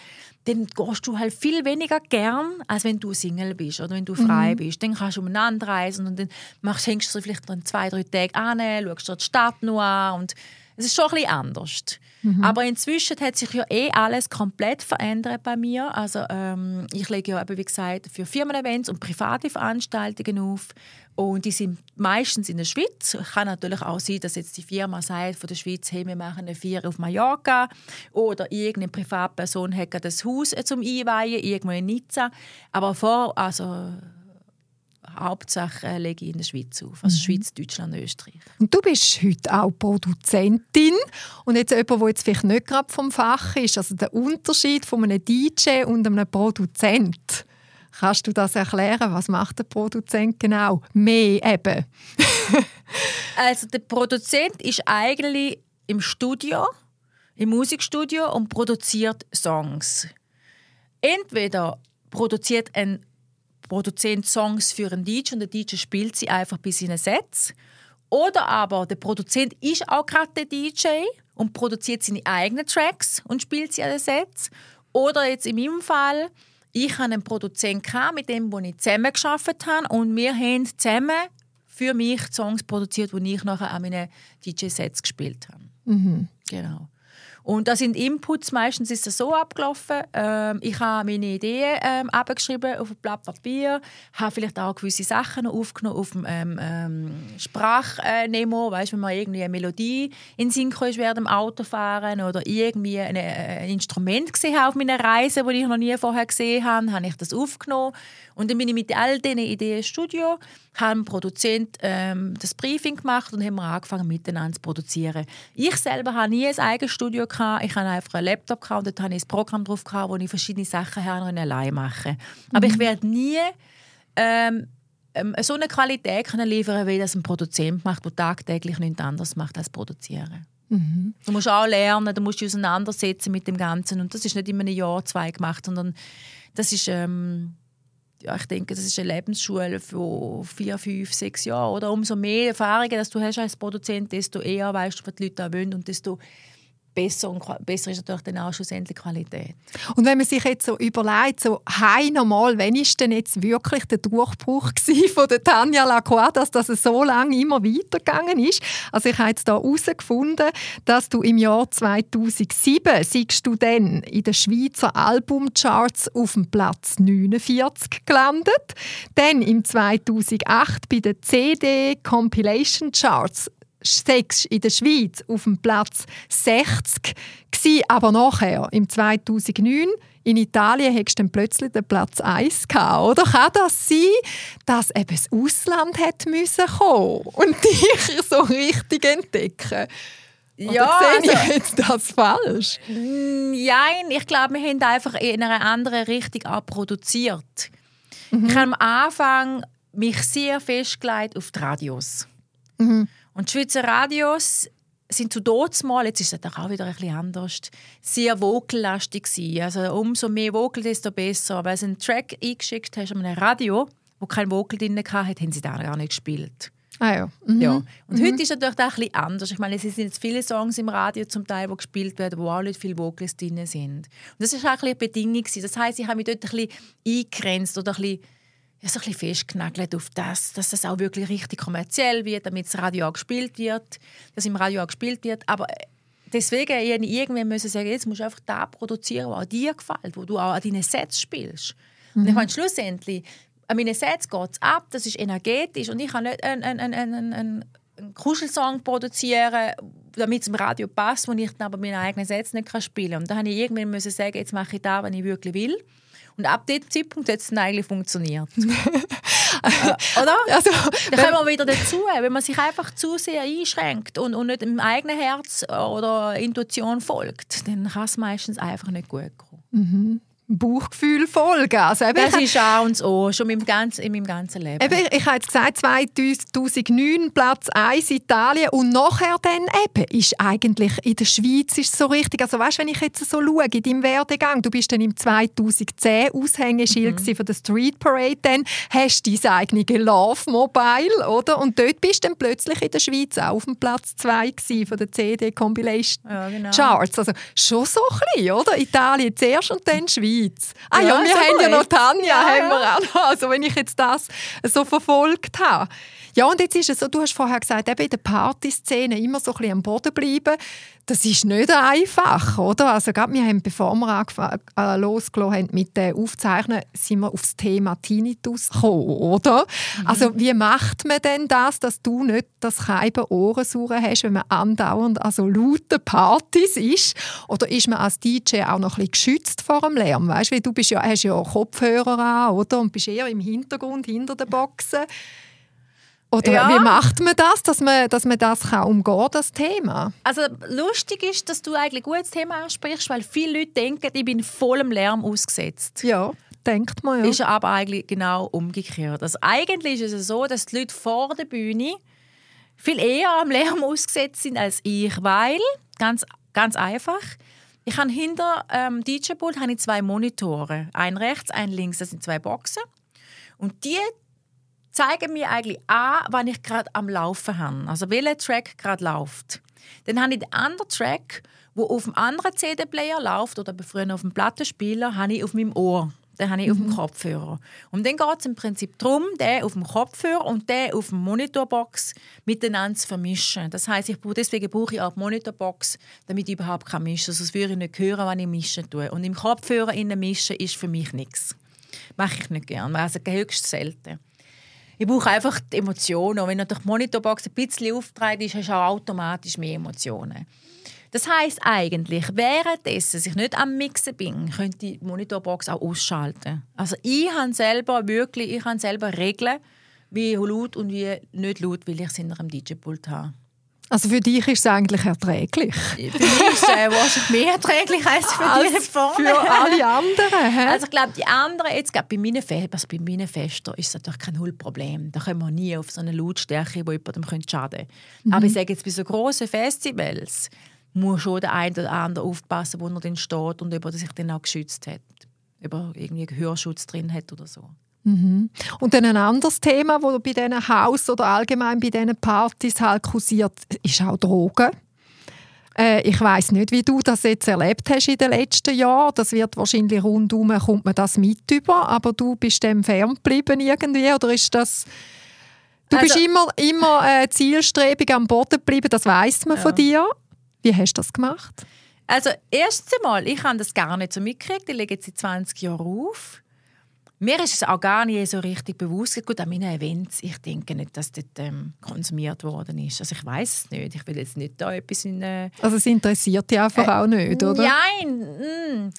dann gehst du halt viel weniger gern, als wenn du Single bist oder wenn du frei mhm. bist. Dann kannst du umeinander reisen und dann machst, hängst du vielleicht dann zwei, drei Tage an, schaust dir die Stadt noch an und es ist schon ein bisschen anders. Mhm. Aber inzwischen hat sich ja eh alles komplett verändert bei mir. Also ähm, ich lege ja eben, wie gesagt, für Firmen-Events und private Veranstaltungen auf. Und die sind meistens in der Schweiz. Es kann natürlich auch sein, dass jetzt die Firma sagt von der Schweiz, hey, wir machen eine Vier auf Mallorca. Oder irgendeine Privatperson hat das Haus zum Einweihen, irgendwo in Nizza. Aber vor, also Hauptsache äh, lege ich in der Schweiz auf. Also mhm. Schweiz, Deutschland, Österreich. Und du bist heute auch Produzentin. Und jetzt jemand, der jetzt vielleicht nicht gerade vom Fach ist, also der Unterschied von einem DJ und einem Produzent. Kannst du das erklären? Was macht der Produzent genau? Mehr eben. [LAUGHS] also der Produzent ist eigentlich im Studio, im Musikstudio und produziert Songs. Entweder produziert ein Produzent Songs für einen DJ und der DJ spielt sie einfach bis in Sets. Oder aber der Produzent ist auch gerade der DJ und produziert seine eigenen Tracks und spielt sie an den Sets. Oder jetzt in meinem Fall, ich hatte einen Produzenten, mit dem ich zusammen gearbeitet habe und wir haben zusammen für mich Songs produziert, die ich nachher an meinen DJ-Sets gespielt habe. Mhm. Genau. Und da sind Inputs, meistens ist es so abgelaufen, ähm, ich habe meine Ideen ähm, abgeschrieben auf ein Blatt Papier, habe vielleicht auch gewisse Sachen aufgenommen auf dem ähm, ähm, Sprachnemo, weißt, wenn man irgendwie eine Melodie in Synchro ist während dem Autofahren oder irgendwie ein, ein Instrument gesehen auf meiner Reise, das ich noch nie vorher gesehen habe, habe ich das aufgenommen und dann bin ich mit all diesen Ideen ins Studio, habe dem Produzent ähm, das Briefing gemacht und haben angefangen miteinander zu produzieren. Ich selber habe nie ein eigenes Studio gehabt. Ich hatte einfach einen Laptop gehabt und dort hatte ich ein Programm drauf gehabt, wo ich verschiedene Sachen allein machen Aber mhm. ich werde nie ähm, ähm, so eine Qualität können liefern, wie das ein Produzent macht, der tagtäglich nichts anderes macht als produzieren. Mhm. Du musst auch lernen, du musst dich auseinandersetzen mit dem Ganzen und das ist nicht in einem Jahr, zwei gemacht, sondern das ist ähm, ja, ich denke, das ist eine Lebensschule für vier, fünf, sechs Jahre. Oder umso mehr Erfahrungen dass du hast als Produzent, desto eher weißt du, was die Leute auch wollen und desto besser und besser ist natürlich dann auch schlussendlich Qualität. Und wenn man sich jetzt so überlegt, so hey nochmal, wann ist denn jetzt wirklich der Durchbruch [LAUGHS] von der Tanja Lacroix, dass das so lange immer weitergegangen ist? Also ich habe jetzt da herausgefunden, dass du im Jahr 2007 siegst du dann in den Schweizer Albumcharts auf dem Platz 49 gelandet, dann im 2008 bei den CD Compilation Charts sechs in der Schweiz auf dem Platz 60 gewesen, aber nachher, im 2009, in Italien hättest du dann plötzlich den Platz 1 gehabt, oder? Kann das sein, dass eben das Ausland hat müssen kommen [LAUGHS] und dich so richtig entdecken? Oder ja, sehe ich also, jetzt das falsch? Nein, ich glaube, wir haben einfach in einer anderen Richtung auch produziert. Mhm. Ich habe am Anfang mich sehr festgelegt auf die Radios. Mhm. Und die Schweizer Radios sind zu mal, jetzt ist es auch wieder ein bisschen anders, sehr vokallastig gewesen. Also umso mehr Vocal, desto besser. Weil sie einen Track eingeschickt hast an einem Radio, wo kein Vocal drin hatte, haben sie da gar nicht gespielt. Ah ja. Mhm. ja. Und mhm. heute ist es natürlich auch ein bisschen anders. Ich meine, es sind jetzt viele Songs im Radio zum Teil, die gespielt werden, wo auch nicht viele Vocals drin sind. Und das war auch ein bisschen eine Bedingung. Das heisst, ich habe mich dort ein bisschen eingegrenzt oder ein bisschen ja, so ein bisschen festgenagelt auf das, dass das auch wirklich richtig kommerziell wird, damit das Radio auch gespielt wird, dass im Radio auch gespielt wird. Aber äh, deswegen ich irgendwann müssen sagen, jetzt musst du einfach da produzieren, was dir gefällt, wo du auch an deinen Sets spielst. Mhm. Und ich meine, schlussendlich, an meinen Sets geht es ab, das ist energetisch und ich kann nicht einen, einen, einen, einen, Kuschelsong produzieren, damit es im Radio passt, wo ich dann aber meine eigenen Sets nicht spielen kann. Und da habe ich irgendwann müssen sagen, jetzt mache ich da, was ich wirklich will. Und ab diesem Zeitpunkt hat es dann eigentlich funktioniert. [LAUGHS] äh, oder? [LAUGHS] Also, da kommen wir wieder dazu, wenn man sich einfach zu sehr einschränkt und, und nicht dem eigenen Herz oder Intuition folgt, dann kann es meistens einfach nicht gut kommen. Mhm. Bauchgefühl folgen. Also eben, Das ist auch und O, schon in meinem ganzen, in meinem ganzen Leben. Eben, ich, ich habe jetzt gesagt, 2009 Platz 1 Italien und nachher dann eben ist eigentlich in der Schweiz ist so richtig, also weißt, wenn ich jetzt so schaue in deinem Werdegang, du bist dann im 2010 Aushängeschild Mhm. von der Street Parade, dann hast du dein eigenes Love Mobile, oder? Und dort bist du dann plötzlich in der Schweiz auch auf dem Platz 2 gewesen von der CD Compilation Ja, genau. Charts. Also schon so ein bisschen, oder? Italien zuerst und dann Schweiz. Ah ja, Ja, wir haben ja noch. Tanja, Ja, haben wir auch noch. Also wenn ich jetzt das so verfolgt habe. Ja, und jetzt ist es so, du hast vorher gesagt, eben in der Partyszene immer so ein bisschen am Boden bleiben. Das ist nicht einfach, oder? Also gerade wir haben, bevor wir angefangen, äh, losgelassen haben mit dem Aufzeichnen, sind wir aufs Thema Tinnitus gekommen, oder? Also wie macht man denn das, dass du nicht das Keiben Ohrensauren hast, wenn man andauernd an so lauten Partys ist? Oder ist man als DJ auch noch ein bisschen geschützt vor dem Lärm? Weißt du, du bist ja, hast ja Kopfhörer an, oder? Und bist eher im Hintergrund, hinter den Boxen. Oder Ja. wie macht man das, dass man, dass man das kann umgehen das Thema? Also lustig ist, dass du eigentlich gut das Thema ansprichst, weil viele Leute denken, ich bin vollem Lärm ausgesetzt. Ja, denkt man ja. Ist aber eigentlich genau umgekehrt. Also eigentlich ist es so, dass die Leute vor der Bühne viel eher am Lärm ausgesetzt sind als ich, weil, ganz, ganz einfach, ich habe hinter ähm, DJ-Pult zwei Monitore. Ein rechts, ein links, das sind zwei Boxen. Und die zeigen mir eigentlich an, wann ich gerade am Laufen habe. Also welcher Track gerade läuft. Dann habe ich den anderen Track, wo auf dem anderen CD-Player läuft oder früher auf dem Plattenspieler, habe ich auf meinem Ohr. Den habe ich auf dem Kopfhörer. Und dann geht es im Prinzip darum, den auf dem Kopfhörer und den auf dem Monitorbox miteinander zu vermischen. Das heißt, ich brauche, deswegen brauche ich auch die Monitorbox, damit ich überhaupt kann mischen kann. Sonst würde ich nicht hören, wenn ich mischen tue. Und im Kopfhörer innen mischen ist für mich nichts. Mache ich nicht gerne, also höchst selten. Ich brauche einfach die Emotionen. Wenn natürlich die Monitorbox ein bisschen aufgetragen ist, hast du auch automatisch mehr Emotionen. Das heißt eigentlich, währenddessen ich nicht am Mixen bin, könnte die Monitorbox auch ausschalten. Also ich habe selber wirklich, ich habe selber Regeln, wie laut und wie nicht laut, weil ich es hinter einem DJ-Pult habe. Also für dich ist es eigentlich erträglich. Für mich ist es äh, wahrscheinlich mehr erträglich als für die Als vorne. für alle anderen. hä? Also ich glaube, die anderen, jetzt gerade bei meinen, Fe also bei meinen Festen ist es natürlich kein Nullproblem. Da kommen wir nie auf so eine Lautstärke, die jemandem schaden könnte. Aber ich sage jetzt, bei so grossen Festivals muss schon der eine oder andere aufpassen, wo er dann steht und ob er sich dann auch geschützt hat. Ob er irgendwie einen Hörschutz drin hat oder so. Und dann ein anderes Thema, das bei diesen Haus- oder allgemein bei diesen Partys halt kursiert, ist auch Drogen. Äh, ich weiß nicht, wie du das jetzt erlebt hast in den letzten Jahren. Das wird wahrscheinlich rundum, kommt man das mit über, aber du bist dem ferngeblieben irgendwie, oder ist das... Du Also- bist immer, immer äh, zielstrebig am Boden geblieben, das weiß man von dir. Wie hast du das gemacht? Also erstens einmal, ich habe das gar nicht so mitgekriegt. Ich lege jetzt seit 20 Jahren auf. Mir ist es auch gar nicht so richtig bewusst. Gut, an meinen Events, ich denke nicht, dass dort ähm, konsumiert worden ist. Also ich weiß es nicht. Ich will jetzt nicht da etwas in... Äh, Also es interessiert dich einfach auch nicht, oder? Nein, mm.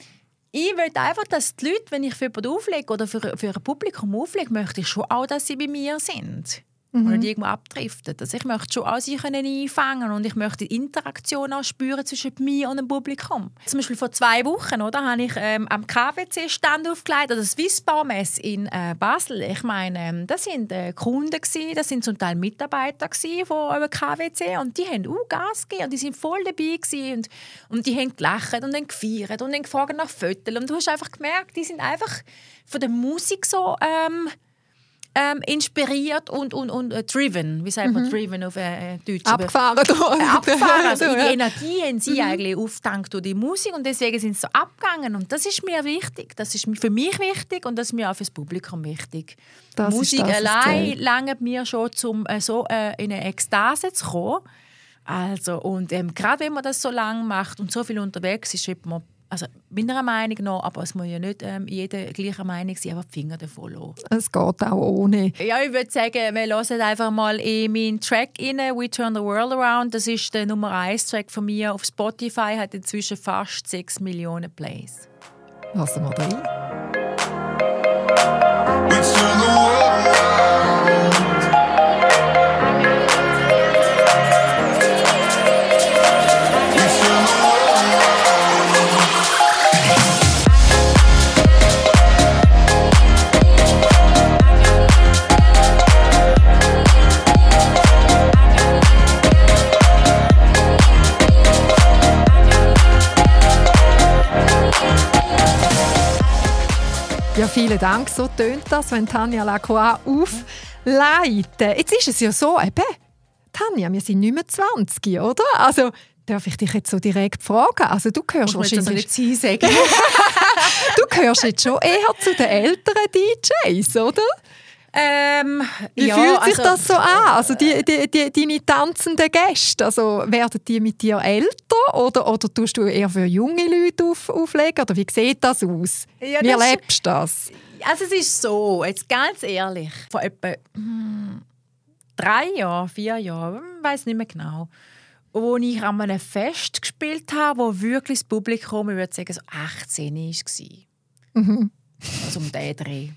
ich will einfach, dass die Leute, wenn ich für jemanden auflege oder für, für ein Publikum auflege, möchte ich schon auch, dass sie bei mir sind. Mhm. Und nicht irgendwo abdriften. Also ich möchte schon sie können einfangen und ich möchte die Interaktion auch spüren zwischen mir und dem Publikum. Zum Beispiel vor zwei Wochen oder, habe ich ähm, am KWC-Stand aufgelegt, oder das Wissbaumess in äh, Basel. Ich meine, ähm, das sind äh, Kunden gewesen, das sind zum Teil Mitarbeiter gewesen von KWC und die haben auch Gas gegeben und die sind voll dabei und, und die haben gelacht und dann gefeiert und dann gefragt nach Fotos und du hast einfach gemerkt, die sind einfach von der Musik so ähm, ähm, inspiriert und, und, und äh, driven. Wie sagt man driven auf äh, Deutsch? Abgefahren. Äh, [LAUGHS] abgefahren. [LAUGHS] Also die. Energie haben sie eigentlich aufgetankt durch die Musik und deswegen sind sie so abgegangen. Und das ist mir wichtig. Das ist für mich wichtig und das ist mir auch für das Publikum wichtig. Das Musik das, allein lange mir schon, um äh, so äh, in eine Ekstase zu kommen. Also, und ähm, gerade wenn man das so lange macht und so viel unterwegs ist, schreibt man, also meiner Meinung nach, aber es muss ja nicht ähm, jeder gleicher Meinung sein, aber die Finger davon lassen. Es geht auch ohne. Ja, ich würde sagen, wir hören einfach mal in meinen Track rein, «We Turn the World Around». Das ist der Nummer 1 Track von mir auf Spotify, hat inzwischen fast 6 Millionen Plays. Lassen wir rein. Vielen Dank. So tönt das, wenn Tanja Lacroix aufleitet. Jetzt ist es ja so, eben, Tanja, wir sind nicht mehr 20, oder? Also, darf ich dich jetzt so direkt fragen? Also, du gehörst jetzt also wahrscheinlich... nicht sagen. [LAUGHS] Du gehörst jetzt schon eher zu den älteren DJs, oder? ähm, Wie ja, fühlt sich also- das so an? Also die, die, die, deine tanzenden Gäste, also werden die mit dir älter oder, oder tust du eher für junge Leute auf, auflegen? Oder wie sieht das aus? Ja, wie das- erlebst du das? Also es ist so, jetzt ganz ehrlich, vor etwa hm, drei Jahren, vier Jahren, ich weiß nicht mehr genau, wo ich an einem Fest gespielt habe, wo wirklich das Publikum, ich würde sagen, so 18 war. Mhm. Also um den Dreh.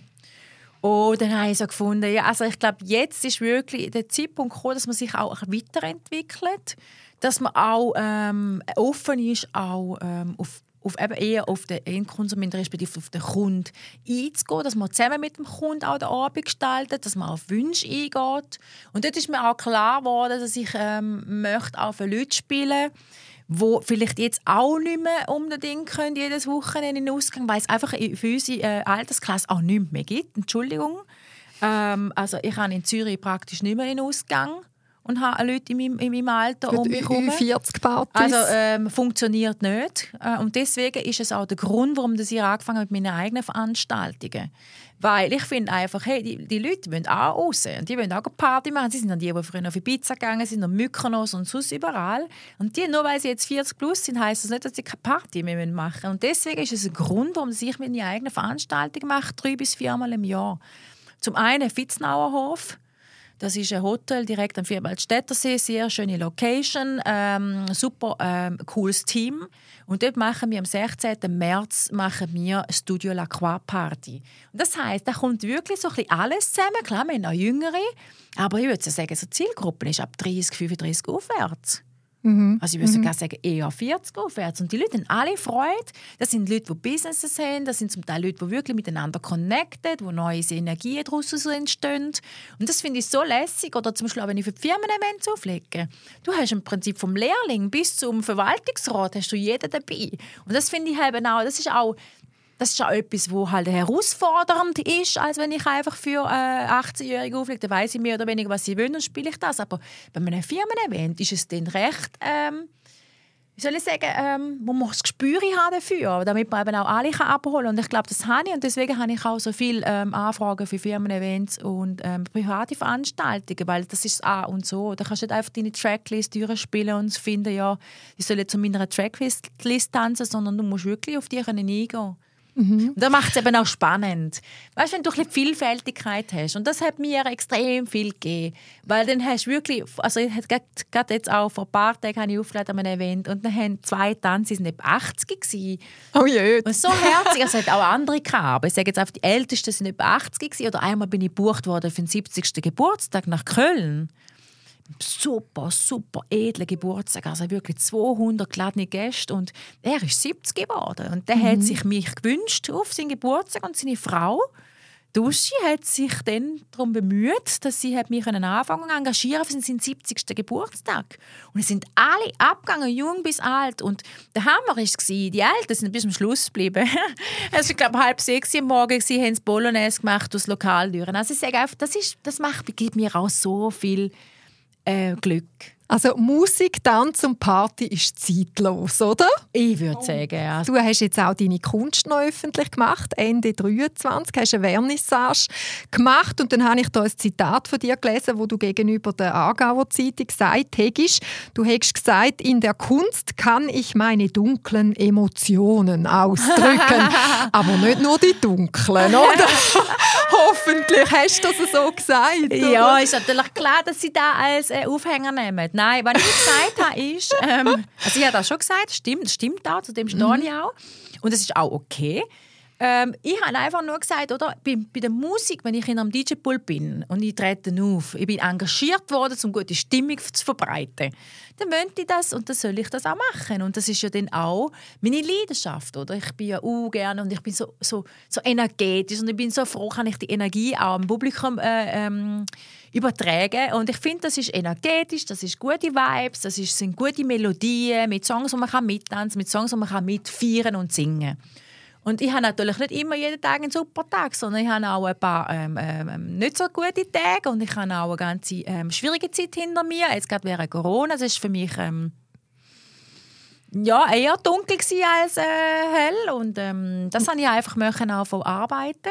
Und dann habe ich so gefunden, ja, also ich glaube, jetzt ist wirklich der Zeitpunkt gekommen, dass man sich auch weiterentwickelt, dass man auch ähm, offen ist, auch ähm, auf, auf eben eher auf den Endkonsument, respektive auf den Kunden einzugehen, dass man zusammen mit dem Kunden auch den Abend gestaltet, dass man auf Wünsche eingeht. Und dort ist mir auch klar geworden, dass ich ähm, möchte auch für Leute spielen wo vielleicht jetzt auch nicht mehr unbedingt können, jedes Wochenende in den Ausgang, weil es einfach für unsere äh, Altersklasse auch nicht mehr gibt. Entschuldigung. Ähm, also ich habe in Zürich praktisch nicht mehr in den Ausgang und habe Leute in meinem, in meinem Alter um mich herum. 40 Partys. Also ähm, funktioniert nicht. Äh, und deswegen ist es auch der Grund, warum ich angefangen habe mit meinen eigenen Veranstaltungen. Weil ich finde einfach, hey, die, die Leute wollen auch raus. Und die wollen auch eine Party machen. Sie sind dann die, die früher auf Ibiza gegangen sind, auf Mykonos und sonst überall. Und die, nur weil sie jetzt 40 plus sind, heisst das nicht, dass sie keine Party mehr machen wollen. Und deswegen ist es ein Grund, warum ich meine eigene Veranstaltung mache, drei bis viermal im Jahr. Zum einen Fitznauer Hof. Das ist ein Hotel direkt am Vierwaldstättersee, sehr schöne Location, ähm, super ähm, cooles Team. Und dort machen wir am 16. März machen wir Studio La Croix Party. Und das heißt, da kommt wirklich so ein bisschen alles zusammen. Klar, wir haben auch Jüngere, aber ich würde sagen, so die Zielgruppe ist ab 30, 35 aufwärts. Also ich würde sogar sagen, eher 40 aufwärts. Und die Leute haben alle Freude. Das sind Leute, die Businesses haben. Das sind zum Teil Leute, die wirklich miteinander connected, wo neue Energien daraus entstehen. Und das finde ich so lässig. Oder zum Beispiel, auch wenn ich für die Firmen-Events auflege. Du hast im Prinzip vom Lehrling bis zum Verwaltungsrat hast du jeden dabei. Und das finde ich eben auch, das ist auch das ist auch etwas, wo halt herausfordernd ist, als wenn ich einfach für äh, 18-Jährige auflege. Dann weiß ich mehr oder weniger, was sie wollen und spiele ich das. Aber bei einem Firmen-Event ist es dann recht, ähm, wie soll ich sagen, ähm, man muss das Gespür haben dafür, damit man eben auch alle kann abholen kann. Und ich glaube, das habe ich und deswegen habe ich auch so viele ähm, Anfragen für Firmen-Events und ähm, private Veranstaltungen, weil das ist A und so. Da kannst du nicht einfach deine Tracklist durchspielen und finden, ja, ich soll jetzt zu meiner Tracklist tanzen, sondern du musst wirklich auf die können eingehen und das macht es eben auch spannend. Weißt du, wenn du ein Vielfältigkeit hast. Und das hat mir extrem viel gegeben. Weil dann hast du wirklich, also ich hatte gerade jetzt auch vor ein paar Tagen habe ich aufgeladen an einem Event und dann haben zwei die sind etwa 80 gewesen. oh je. Und so herzig, also es hat auch andere gehabt. Aber ich sage jetzt einfach, die Ältesten sind etwa 80 gewesen. Oder einmal bin ich gebucht worden für den 70. Geburtstag nach Köln. Super, super edler Geburtstag. Also wirklich 200 geladene Gäste. Und er ist 70 geworden. Und der hat sich mich gewünscht auf seinen Geburtstag. Und seine Frau, Duschi, hat sich dann darum bemüht, dass sie mich anfangen engagieren für seinen 70. Geburtstag. Und es sind alle abgegangen, jung bis alt. Und der Hammer war, die Eltern sind bis zum Schluss geblieben. [LAUGHS] es war, glaube halb sechs am Morgen, sie haben das Bolognese gemacht aus Lokaldüren. Also ich sage einfach, das, ist, das macht, gibt mir auch so viel eh, glück. Also Musik, Tanz und Party ist zeitlos, oder? Ich würde sagen, ja. Du hast jetzt auch deine Kunst noch öffentlich gemacht, Ende 23, hast eine Vernissage gemacht und dann habe ich da ein Zitat von dir gelesen, wo du gegenüber der Aargauer Zeitung gesagt hast, du hast gesagt, in der Kunst kann ich meine dunklen Emotionen ausdrücken, [LAUGHS] aber nicht nur die dunklen, oder? [LAUGHS] Hoffentlich hast du das so gesagt. oder? Ja, ist natürlich klar, dass sie da als äh, Aufhänger nehmen. Nein, was ich gesagt habe, ist, ähm, also ich habe das schon gesagt, stimmt, das stimmt auch, zu dem stehe ich auch. Und das ist auch okay. Ähm, ich habe einfach nur gesagt, oder, bei, bei der Musik, wenn ich in einem DJ-Pool bin und ich trete auf, ich bin engagiert worden, um gute Stimmung zu verbreiten, dann möchte ich das und dann soll ich das auch machen. Und das ist ja dann auch meine Leidenschaft, oder? Ich bin ja auch gerne und ich bin so, so, so energetisch und ich bin so froh, kann ich die Energie auch am Publikum äh, ähm, übertragen. Und ich finde, das ist energetisch, das ist gute Vibes, das ist, sind gute Melodien mit Songs, die man kann mittanzen, mit Songs, die man kann mitfeiern und singen. Und ich habe natürlich nicht immer jeden Tag einen super Tag, sondern ich habe auch ein paar ähm, ähm, nicht so gute Tage und ich habe auch eine ganze ähm, schwierige Zeit hinter mir. Jetzt gerade während Corona, das ist für mich ähm, ja, eher dunkel als äh, hell und ähm, das habe ich einfach möchten auch von arbeiten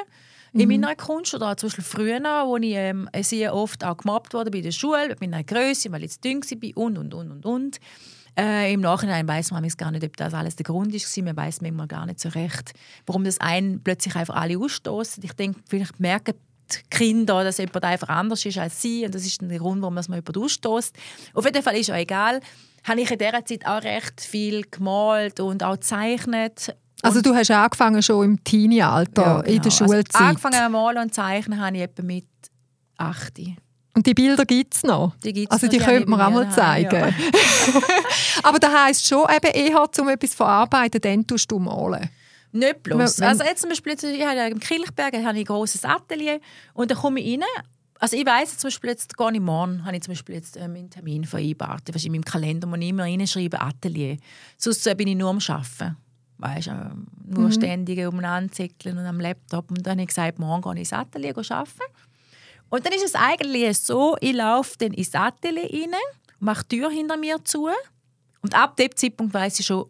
in meiner Kunst oder zum Beispiel früher, wo ich ähm, sehr oft auch gemobbt wurde bei der Schule, mit meiner Größe, weil ich zu dünn war und und und und und. Äh, Im Nachhinein weiß man gar nicht, ob das alles der Grund ist. Man weiß manchmal gar nicht so recht, warum das einen plötzlich einfach alle ausstoßen. Ich denke, vielleicht merken die Kinder, dass jemand einfach anders ist als sie und das ist der Grund, warum man jemand ausstoßt. Auf jeden Fall ist auch egal. Habe ich in dieser Zeit auch recht viel gemalt und auch gezeichnet. Also du hast angefangen schon im Teenie-Alter, Ja, in der genau. Schulzeit. Also angefangen zu malen und zeichnen habe ich etwa mit 8. Und die Bilder gibt es noch? Die gibt's also noch, die die könnte man auch mal zeigen. [LAUGHS] Aber das heisst schon eben eher, um etwas zu verarbeiten, dann tust du malen. Nicht bloß. Also jetzt zum Beispiel, ich habe ja im Kilchberg habe ich ein grosses Atelier und da komme ich rein. Also ich weiss zum Beispiel jetzt, gehe ich morgen, habe ich zum Beispiel jetzt ähm, einen Termin vereinbart. Was in meinem Kalender muss ich immer reinschreiben, Atelier. Sonst äh, bin ich nur am Arbeiten. Weißt, äh, nur ständig umeinander zickeln und am Laptop. Und dann habe ich gesagt, morgen gehe ich ins Atelier arbeiten. Und dann ist es eigentlich so, ich laufe dann ins Atelier rein, mache die Tür hinter mir zu und ab dem Zeitpunkt weiß ich schon,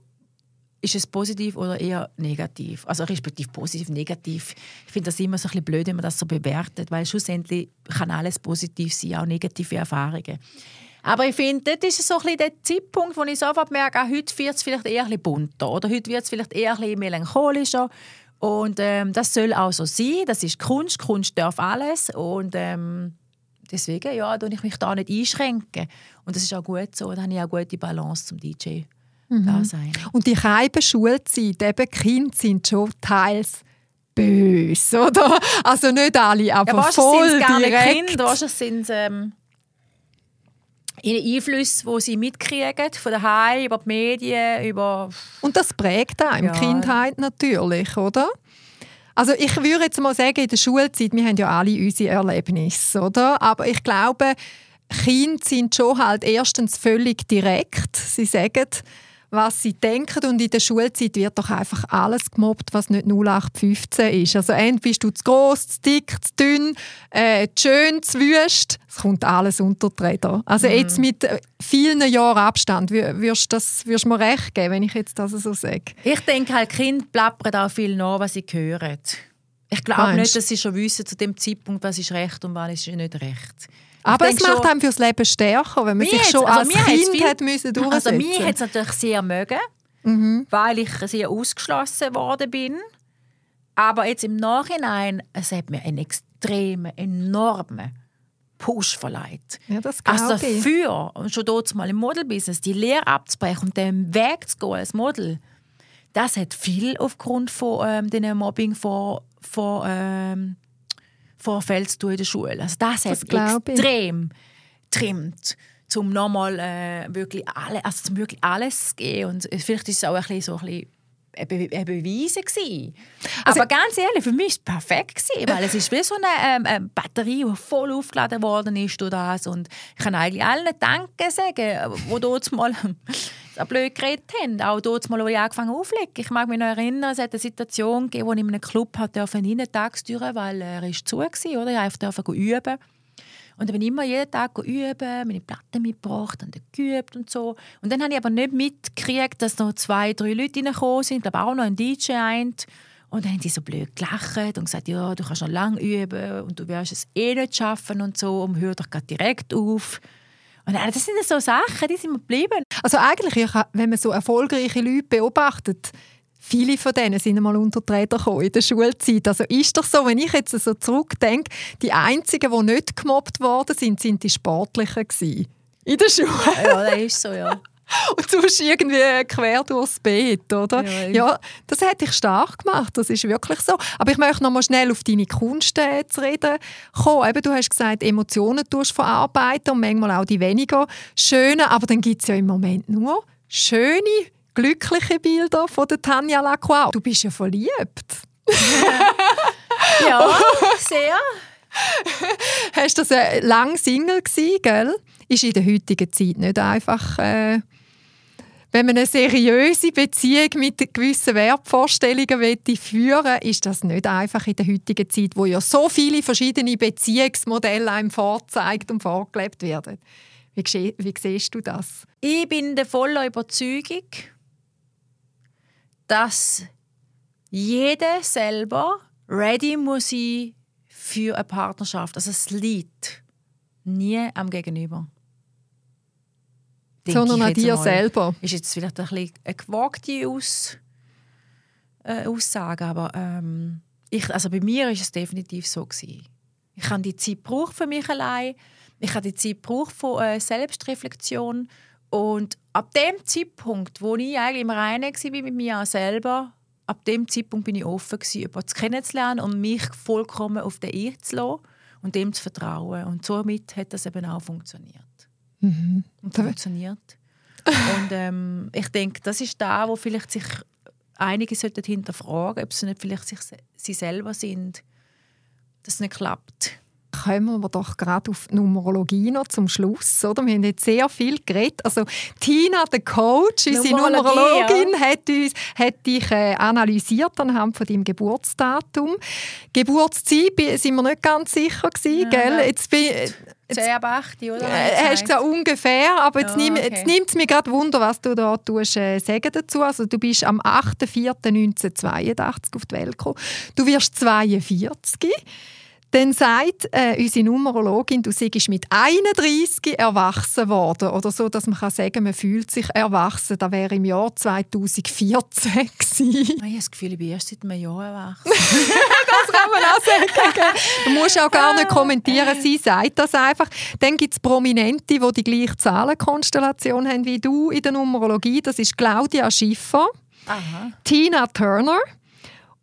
ist es positiv oder eher negativ? Also respektive positiv, negativ. Ich finde das immer so ein bisschen blöd, wenn man das so bewertet, weil schlussendlich kann alles positiv sein, auch negative Erfahrungen. Aber ich finde, das ist so ein bisschen der Zeitpunkt, wo ich sofort merke, ah, heute wird es vielleicht eher ein bisschen bunter oder heute wird es vielleicht eher ein bisschen melancholischer. Und ähm, das soll auch so sein. Das ist Kunst. Kunst darf alles. Und ähm, deswegen ja, tue ich mich da nicht einschränken. Und das ist auch gut so. Da habe ich auch gute Balance zum DJ sein. Und die keine Schulzeit, eben Kinder sind schon teils böse, oder? Also nicht alle, aber Ja, voll direkt. Kinder, wahrscheinlich sind es ähm, Einflüsse, die sie mitkriegen, von daheim, über die Medien, über... Und das prägt einem, Ja. die Kindheit natürlich, oder? Also ich würde jetzt mal sagen, in der Schulzeit, wir haben ja alle unsere Erlebnisse, oder? Aber ich glaube, Kinder sind schon halt erstens völlig direkt. Sie sagen, was sie denken und in der Schulzeit wird doch einfach alles gemobbt, was nicht 0815 ist. Also entweder bist du zu gross, zu dick, zu dünn, äh, zu schön, zu wüst. Es kommt alles unter die Räder. Also jetzt mit äh, vielen Jahren Abstand wür- würdest du würdest mir recht geben, wenn ich jetzt das so sage. Ich denke halt, Kinder plappern auch viel nach, was sie hören. Ich glaube nicht, dass sie schon wissen zu dem Zeitpunkt, was ist recht und was ist nicht recht. Aber Ich es macht schon- einem fürs Leben stärker, wenn man Mir sich schon also als mir Kind viel- hat müssen Also durchsetzen mich hat es natürlich sehr mögen, Mhm. weil ich sehr ausgeschlossen worden bin. Aber jetzt im Nachhinein, es hat mir einen extremen, enormen Push verleiht. Ja, das Also glaube ich. dafür, und schon dort mal im Modelbusiness, die Lehre abzubrechen und den Weg zu gehen als Model, das hat viel aufgrund von ähm, den Mobbing vor, vor, ähm, Vorfällen zu in der Schule. Also das, Das hat extrem trimmt, um nochmal äh, wirklich, alle, also wirklich alles zu geben. Und vielleicht ist es auch ein bisschen so ein bisschen Be ein Beweise gewesen. Also- Aber ganz ehrlich, für mich war es perfekt gewesen, weil es ist wie so eine ähm, Batterie, die voll aufgeladen worden ist durch das und ich kann eigentlich allen Danke sagen, die dort mal [LAUGHS] blöd geredet haben. Auch dort mal, wo ich angefangen habe aufzulegen. Ich mag mich noch erinnern, es hat eine Situation gegeben, wo ich in einem Club hat dürfen rein, tagsüber, weil er ist zu war, oder? Ich durfte einfach üben. Und dann bin ich immer jeden Tag üben, meine Platten mitgebracht und geübt und so. Und dann habe ich aber nicht mitgekriegt, dass noch zwei, drei Leute reingekommen sind, ich glaube auch noch ein DJ eint. Und dann haben die so blöd gelacht und gesagt, ja, du kannst noch lange üben und du wirst es eh nicht schaffen und so und hör doch direkt auf. Und das sind so Sachen, die sind mir geblieben. Also eigentlich, wenn man so erfolgreiche Leute beobachtet, viele von denen sind einmal unter die Räder gekommen in der Schulzeit. Also ist doch so, wenn ich jetzt so zurückdenke, die einzigen, die nicht gemobbt worden sind, sind die Sportlichen gewesen. In der Schule. Ja, das ist so, ja. [LAUGHS] Und sonst irgendwie quer durchs Beet, oder? Ja. Ja, das hat dich stark gemacht, das ist wirklich so. Aber ich möchte noch mal schnell auf deine Kunst äh, zu reden kommen. Eben, du hast gesagt, Emotionen tust verarbeiten und manchmal auch die weniger schönen, aber dann gibt es ja im Moment nur schöne, glückliche Bilder von der Tanja Lacroix. Du bist ja verliebt. [LAUGHS] Ja, sehr. Hast du das äh, lang Single gewesen, gell? Ist in der heutigen Zeit nicht einfach äh, wenn man eine seriöse Beziehung mit gewissen Wertvorstellungen möchte führen ist das nicht einfach in der heutigen Zeit, wo ja so viele verschiedene Beziehungsmodelle einem vorzeigt und vorgelebt werden. Wie, wie siehst du das? Ich bin der voller Überzeugung, dass jeder selber ready muss sein für eine Partnerschaft. Also es liegt nie am Gegenüber. Denke Sondern an dir einmal. selber. Ist jetzt vielleicht ein bisschen eine gewagte Aus, äh, Aussage, aber ähm, ich, also bei mir ist es definitiv so gewesen. Ich habe die Zeit gebraucht für mich allein. Ich habe die Zeit gebraucht von äh, Selbstreflexion und ab dem Zeitpunkt, wo ich eigentlich im Reinen war mit mir selber, ab dem Zeitpunkt bin ich offen gewesen, jemanden kennenzulernen und mich vollkommen auf den einzulassen und dem zu vertrauen. Und somit hat das eben auch funktioniert. Und funktioniert. [LAUGHS] und ähm, ich denke, das ist da, wo vielleicht sich einige sollten hinterfragen, ob sie nicht vielleicht sich, sie selber sind, dass es nicht klappt. Kommen wir doch gerade auf die Numerologie noch zum Schluss. Oder? Wir haben jetzt sehr viel geredet. Also, Tina, der Coach, unsere Numerologie, Numerologin, hat, uns, hat dich äh, analysiert anhand von deinem Geburtsdatum. Geburtszeit sind wir nicht ganz sicher gewesen, gell? Jetzt bin, äh, 10 ab 8, oder? äh, hast gesagt, ungefähr, aber jetzt, Ja, nimm, okay. jetzt nimmt es mir gerade Wunder, was du da tust, äh, sagen dazu. Also du bist am 8.4.1982 auf die Welt gekommen. Du wirst 42. Dann sagt äh, unsere Numerologin, du seist mit 31 erwachsen worden. Oder so, dass man kann sagen man fühlt sich erwachsen. Das wäre im Jahr 2014 gewesen. Ich habe das Gefühl, ich bin erst seit einem Jahr erwachsen. [LAUGHS] kann man auch sagen. Du musst auch gar nicht kommentieren, sie sagt das einfach. Dann gibt es Prominente, die die gleiche Zahlenkonstellation haben wie du in der Numerologie. Das ist Claudia Schiffer, Aha. Tina Turner,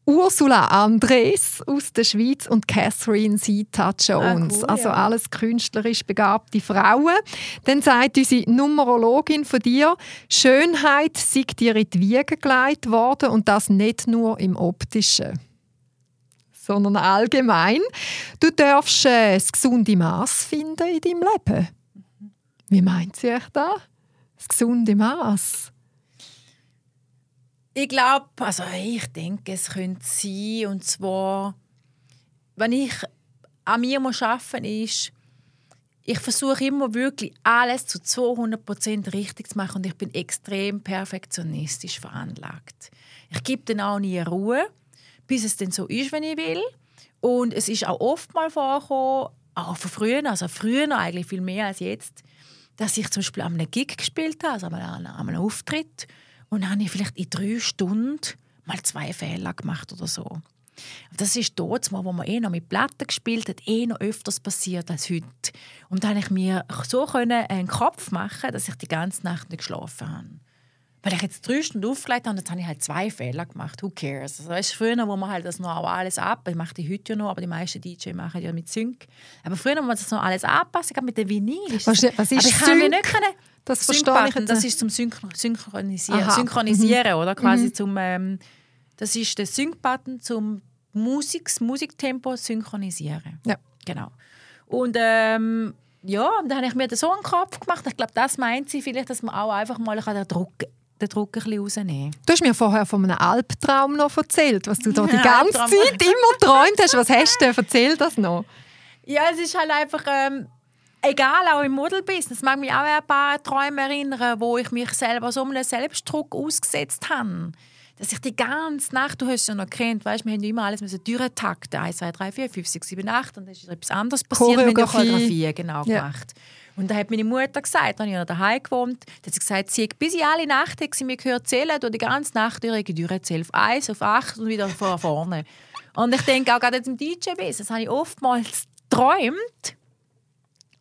Ursula Andres aus der Schweiz und Catherine Zeta-Jones. Ah, cool, also ja. alles künstlerisch begabte Frauen. Dann sagt unsere Numerologin von dir, Schönheit sei dir in die Wiege gelegt worden und das nicht nur im Optischen sondern allgemein. Du darfst äh, das gesunde Maß finden in deinem Leben. Wie meint sie euch da? Das gesunde Maß. Ich glaube, also ich denke, es könnte sein, und zwar, wenn ich an mir muss arbeiten ist, ich versuche immer wirklich alles zu 200% richtig zu machen und ich bin extrem perfektionistisch veranlagt. Ich gebe dann auch nie Ruhe, bis es dann so ist, wenn ich will. Und es ist auch oft mal vorgekommen, auch von früher, also früher eigentlich viel mehr als jetzt, dass ich zum Beispiel an einem Gig gespielt habe, also an einem Auftritt, und dann habe ich vielleicht in drei Stunden mal zwei Fehler gemacht oder so. Das ist dort, wo man eh noch mit Platten gespielt hat, eh noch öfters passiert als heute. Und dann konnte ich mir so einen Kopf machen, dass ich die ganze Nacht nicht geschlafen habe. Weil ich jetzt drei Stunden aufgelegt habe, jetzt habe ich halt zwei Fehler gemacht. Who cares? Also, weißt, früher, wo man halt das noch alles ab, ich mache die heute ja noch, aber die meisten DJ machen ja mit Sync. Aber früher, wo man das noch alles anpasst, gerade mit dem Vinyl. Ist Was- das- was ist aber ich kann Sync? nicht können, Das verstehe ich jetzt das ist zum Synchron Synchronisieren, Aha. Mhm. Synchronisieren oder quasi zum ähm, das ist der Sync-Button zum Musik, Musiktempo synchronisieren. Ja. Genau. Und ähm, ja, und dann habe ich mir da so einen Kopf gemacht. Ich glaube, das meint sie vielleicht, dass man auch einfach mal kann den Druck, den Druck ein bisschen rausnehmen. Du hast mir vorher von einem Albtraum noch erzählt, was du da die [LAUGHS] ganze Albtraum. Zeit immer geträumt hast. Was hast du denn? Erzähl das noch. Ja, es ist halt einfach, ähm, egal, auch im Modelbusiness, mag mich auch an ein paar Träume erinnern, wo ich mich selber so einem Selbstdruck ausgesetzt habe. Dass ich die ganze Nacht, du hast es ja noch kennt, weißt, wir haben immer alles müssen durchtakten, 1, 2, 3, 4, 5, 6, 7, 8 und dann ist etwas anderes passiert. Wir haben ja Choreografie. Choreografie genau Ja. gemacht. Und da hat meine Mutter gesagt, als ich noch daheim gewohnt, da hat sie gesagt, sie hat bis ich alle Nacht hat sie mir gehört zählen, durch die ganze Nacht durch, ich durchzähle auf 1, auf 8 und wieder von vorne. Und ich denke auch gerade jetzt im DJ-Business habe ich oftmals geträumt,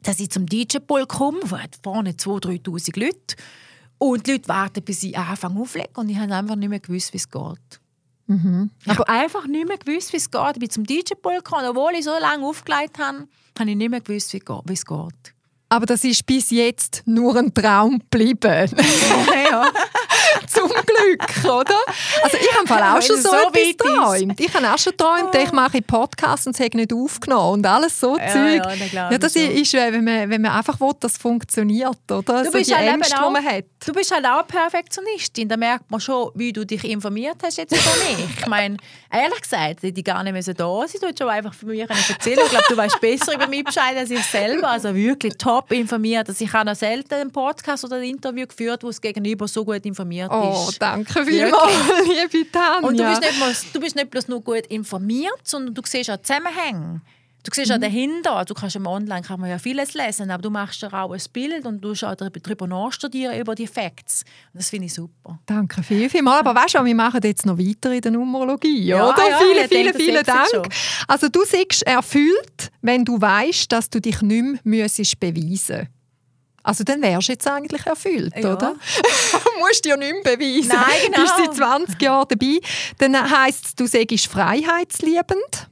dass ich zum DJ-Pult komme, wo hat vorne 2'000, 3'000 Leute und die Leute warten, bis ich anfange aufzulegen und ich habe einfach nicht mehr gewusst, wie es geht. Ich habe einfach nicht mehr gewusst, wie es geht. Ich bin zum DJ-Pult gekommen, obwohl ich so lange aufgelegt habe, habe ich nicht mehr gewusst, wie es geht. Aber das ist bis jetzt nur ein Traum geblieben. [LAUGHS] ja. [LAUGHS] Zum Glück, oder? Also ich habe auch schon so, es so etwas geträumt. Ich habe auch schon geträumt, ich mache Podcasts und es hat nicht aufgenommen und alles so Ja, Zeug. ja, ja, das ist, wenn man, wenn man einfach will, dass es funktioniert, oder? Du so bist die halt Ängste, auch- die man hat. Du bist halt auch eine Perfektionistin. Da merkt man schon, wie du dich informiert hast jetzt über mich. [LAUGHS] Ich meine, ehrlich gesagt, ich gar nicht müssen da sein. Du hättest schon einfach von mir erzählen. Ich glaube, du weißt besser über mich Bescheid als ich selber. Also wirklich top informiert. Also ich habe noch selten einen Podcast oder ein Interview geführt, wo das Gegenüber so gut informiert Oh, ist. danke vielmals, [LAUGHS] liebe Tanja. Und du bist, nicht bloß, du bist nicht bloß nur gut informiert, sondern du siehst auch Zusammenhänge. Du siehst Mhm. auch dahinter. Du kannst im Online kann man ja vieles lesen, aber du machst dir auch ein Bild und du auch darüber nachstudieren über die Facts. Das finde ich super. Danke viel, viel mal. Aber weißt du, wir machen jetzt noch weiter in der Numerologie, Ja, oder? ja, vielen, vielen, vielen Dank. Also du siehst erfüllt, wenn du weißt, dass du dich nicht mehr müsstest beweisen also dann wärst du jetzt eigentlich erfüllt, Ja. oder? du [LAUGHS] musst dir nicht mehr beweisen. Nein, Du bist genau. seit 20 Jahren dabei. Dann heisst es, du sagst freiheitsliebend.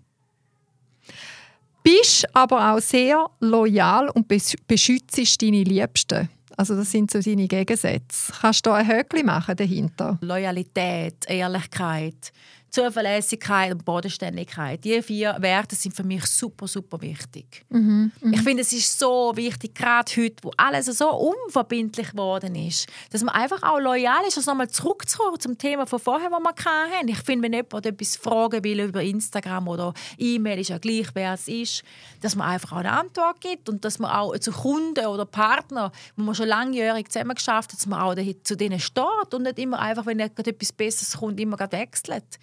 Bist aber auch sehr loyal und besch- beschützt deine Liebsten. Also das sind so deine Gegensätze. Kannst du da ein Höckli machen dahinter? Loyalität, Ehrlichkeit, Zuverlässigkeit und Bodenständigkeit. Die vier Werte sind für mich super, super wichtig. Ich finde, es ist so wichtig, gerade heute, wo alles so unverbindlich geworden ist, dass man einfach auch loyal ist. Also nochmal zurückzukommen zum Thema von vorher, was wir hatten. Ich finde, wenn jemand etwas fragen will über Instagram oder E-Mail, ist ja gleich, wer es ist, dass man einfach auch eine Antwort gibt und dass man auch zu Kunden oder Partnern, wo man schon langjährig zusammen geschafft hat, dass man auch zu denen steht und nicht immer einfach, wenn etwas Besseres kommt, immer wechselt.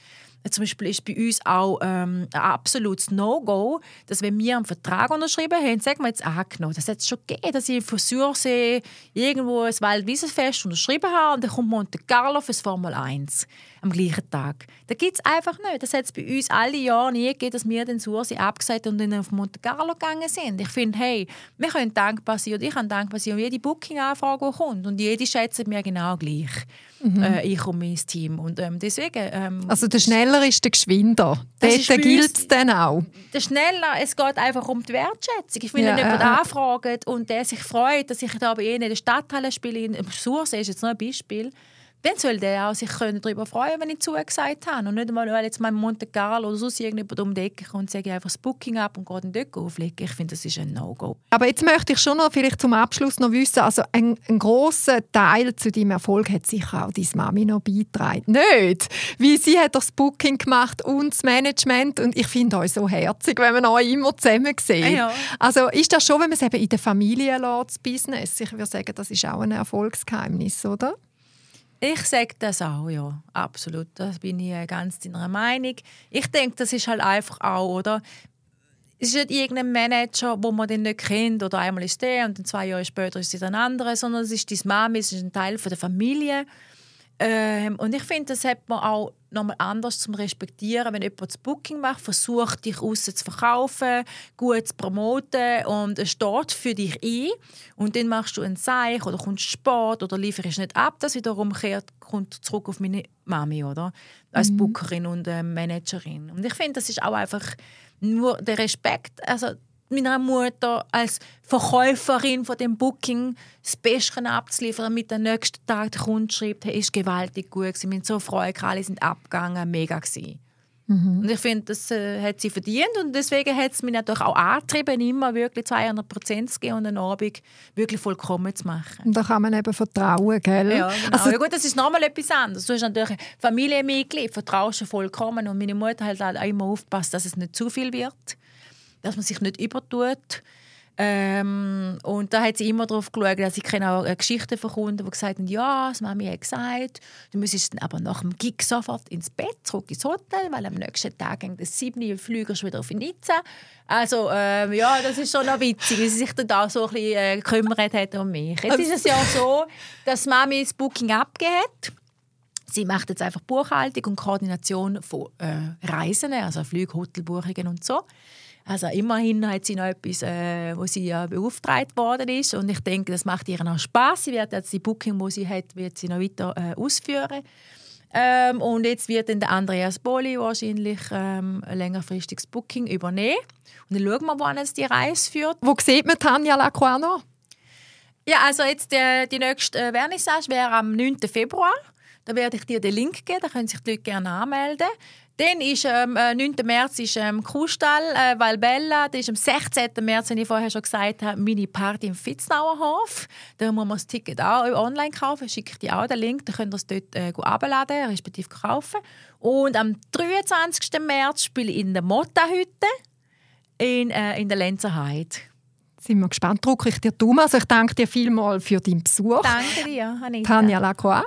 Zum Beispiel ist bei uns auch ähm, ein absolutes No-Go, dass wenn wir einen Vertrag unterschrieben haben, sagen wir jetzt angenommen, das hat es schon gegeben, dass ich von Sürsee irgendwo ein Waldwiesenfest unterschrieben habe und dann kommt Monte Carlo fürs Formel 1 am gleichen Tag. Das gibt es einfach nicht. Das hat es bei uns alle Jahre nie gegeben, dass wir den Sursee abgesagt und dann auf Monte Carlo gegangen sind. Ich finde, hey, wir können dankbar sein und ich kann dankbar sein um jede Booking-Anfrage, die kommt und jede schätzt mir genau gleich. Äh, ich und mein Team. Und ähm, deswegen... Ähm, Also der schneller ist der geschwinder. Das Dort gilt es dann auch. der schneller, es geht einfach um die Wertschätzung. Ich finde, Ja, wenn jemand ja, ja. anfragt und der sich freut, dass ich da bei Ihnen in der Stadthalle spiele, in Sursee ist jetzt noch ein Beispiel, dann soll der auch sich können darüber freuen, wenn ich zugesagt habe. Und nicht einmal, weil jetzt mein Monte Carlo oder sonst irgendjemand um die Ecke kommt und sage einfach das Booking ab und gehe dann dort auflegen. Ich finde, das ist ein No-Go. Aber jetzt möchte ich schon noch vielleicht zum Abschluss noch wissen, also ein, ein grosser Teil zu deinem Erfolg hat sicher auch deine Mami noch beigetragen. Nicht? Weil sie hat das Booking gemacht und das Management und ich finde euch so herzig, wenn man euch immer zusammen sieht. Ja. Also ist das schon, wenn man es eben in der Familie lässt, das Business? Ich würde sagen, das ist auch ein Erfolgsgeheimnis, oder? Ich sage das auch, ja, absolut. Da bin ich äh, ganz deiner Meinung. Ich denke, das ist halt einfach auch, oder? Es ist nicht irgendein Manager, wo man den nicht kennt oder einmal ist der und dann zwei Jahre später ist es ein anderer, sondern es ist deine Mami, es ist ein Teil von der Familie. Ähm, und ich finde, das hat man auch nochmal anders zum Respektieren, wenn jemand das Booking macht, versucht dich raus zu verkaufen, gut zu promoten und es steht für dich ein und dann machst du einen Seich oder kommst Sport oder lieferst nicht ab, das wiederum kehrt, kommt zurück auf meine Mami, oder? Als Bookerin und äh, Managerin. Und ich finde, das ist auch einfach nur der Respekt, also meiner Mutter als Verkäuferin von dem Booking das Beste abzuliefern, damit der nächsten Tag der Kunde schreibt, hey, ist gewaltig gut gewesen, wir sind so Freude, gehabt, alle sind abgegangen, mega gewesen. Und ich finde, das äh, hat sie verdient und deswegen hat es mich natürlich auch angetrieben, immer wirklich 200 Prozent zu gehen und einen Abend wirklich vollkommen zu machen. Und da kann man eben vertrauen, gell? Ja, genau. Also, ja gut, das ist nochmal etwas anderes. Du hast natürlich Familienmitglied, vertraust du vollkommen. Und meine Mutter hat halt auch immer aufgepasst, dass es nicht zu viel wird, dass man sich nicht übertut. Ähm, und da hat sie immer darauf geschaut, dass ich auch Geschichten von Kunden, die gesagt haben, ja, das Mami hat gesagt, du müsstest dann aber nach dem Gig sofort ins Bett, zurück ins Hotel, weil am nächsten Tag gegen das 7 Uhr fliegst du wieder auf Nizza. Also ähm, ja, das ist schon noch witzig, wie sie sich dann da so ein bisschen äh, gekümmert hat um mich. Jetzt ist es ja so, dass Mami das Booking abgegeben hat. Sie macht jetzt einfach Buchhaltung und Koordination von äh, Reisen, also Flüge, Hotelbuchungen und so. Also immerhin hat sie noch etwas, äh, wo sie ja beauftragt worden ist und ich denke, das macht ihr auch Spaß. Sie wird jetzt die Booking, wo sie hat, wird sie noch weiter äh, ausführen. Ähm, und jetzt wird dann der Andreas Boli wahrscheinlich ähm, ein längerfristiges Booking übernehmen. Und dann schauen wir, wohin es die Reise führt. wo sieht man Tanja noch? Ja, also jetzt die, die nächste äh, Vernissage wäre am 9. Februar. Da werde ich dir den Link geben, da können sich die Leute gerne anmelden. Dann ist am ähm, 9. März ist ähm, Kuhstall äh, Valbella. Das ist am 16. März, wie ich vorher schon gesagt habe, meine Party im Fitznauerhof. Da muss man das Ticket auch online kaufen. Schicke ich dir auch den Link, dann könnt ihr es dort äh, abladen, respektive kaufen. Und am 23. März spiele ich in der Motta-Hütte in, äh, in der Lenzer Heide. Sind wir gespannt, drücke ich dir Daumen. Also ich danke dir vielmals für deinen Besuch. Danke dir, Anita. Tanja Lacroix.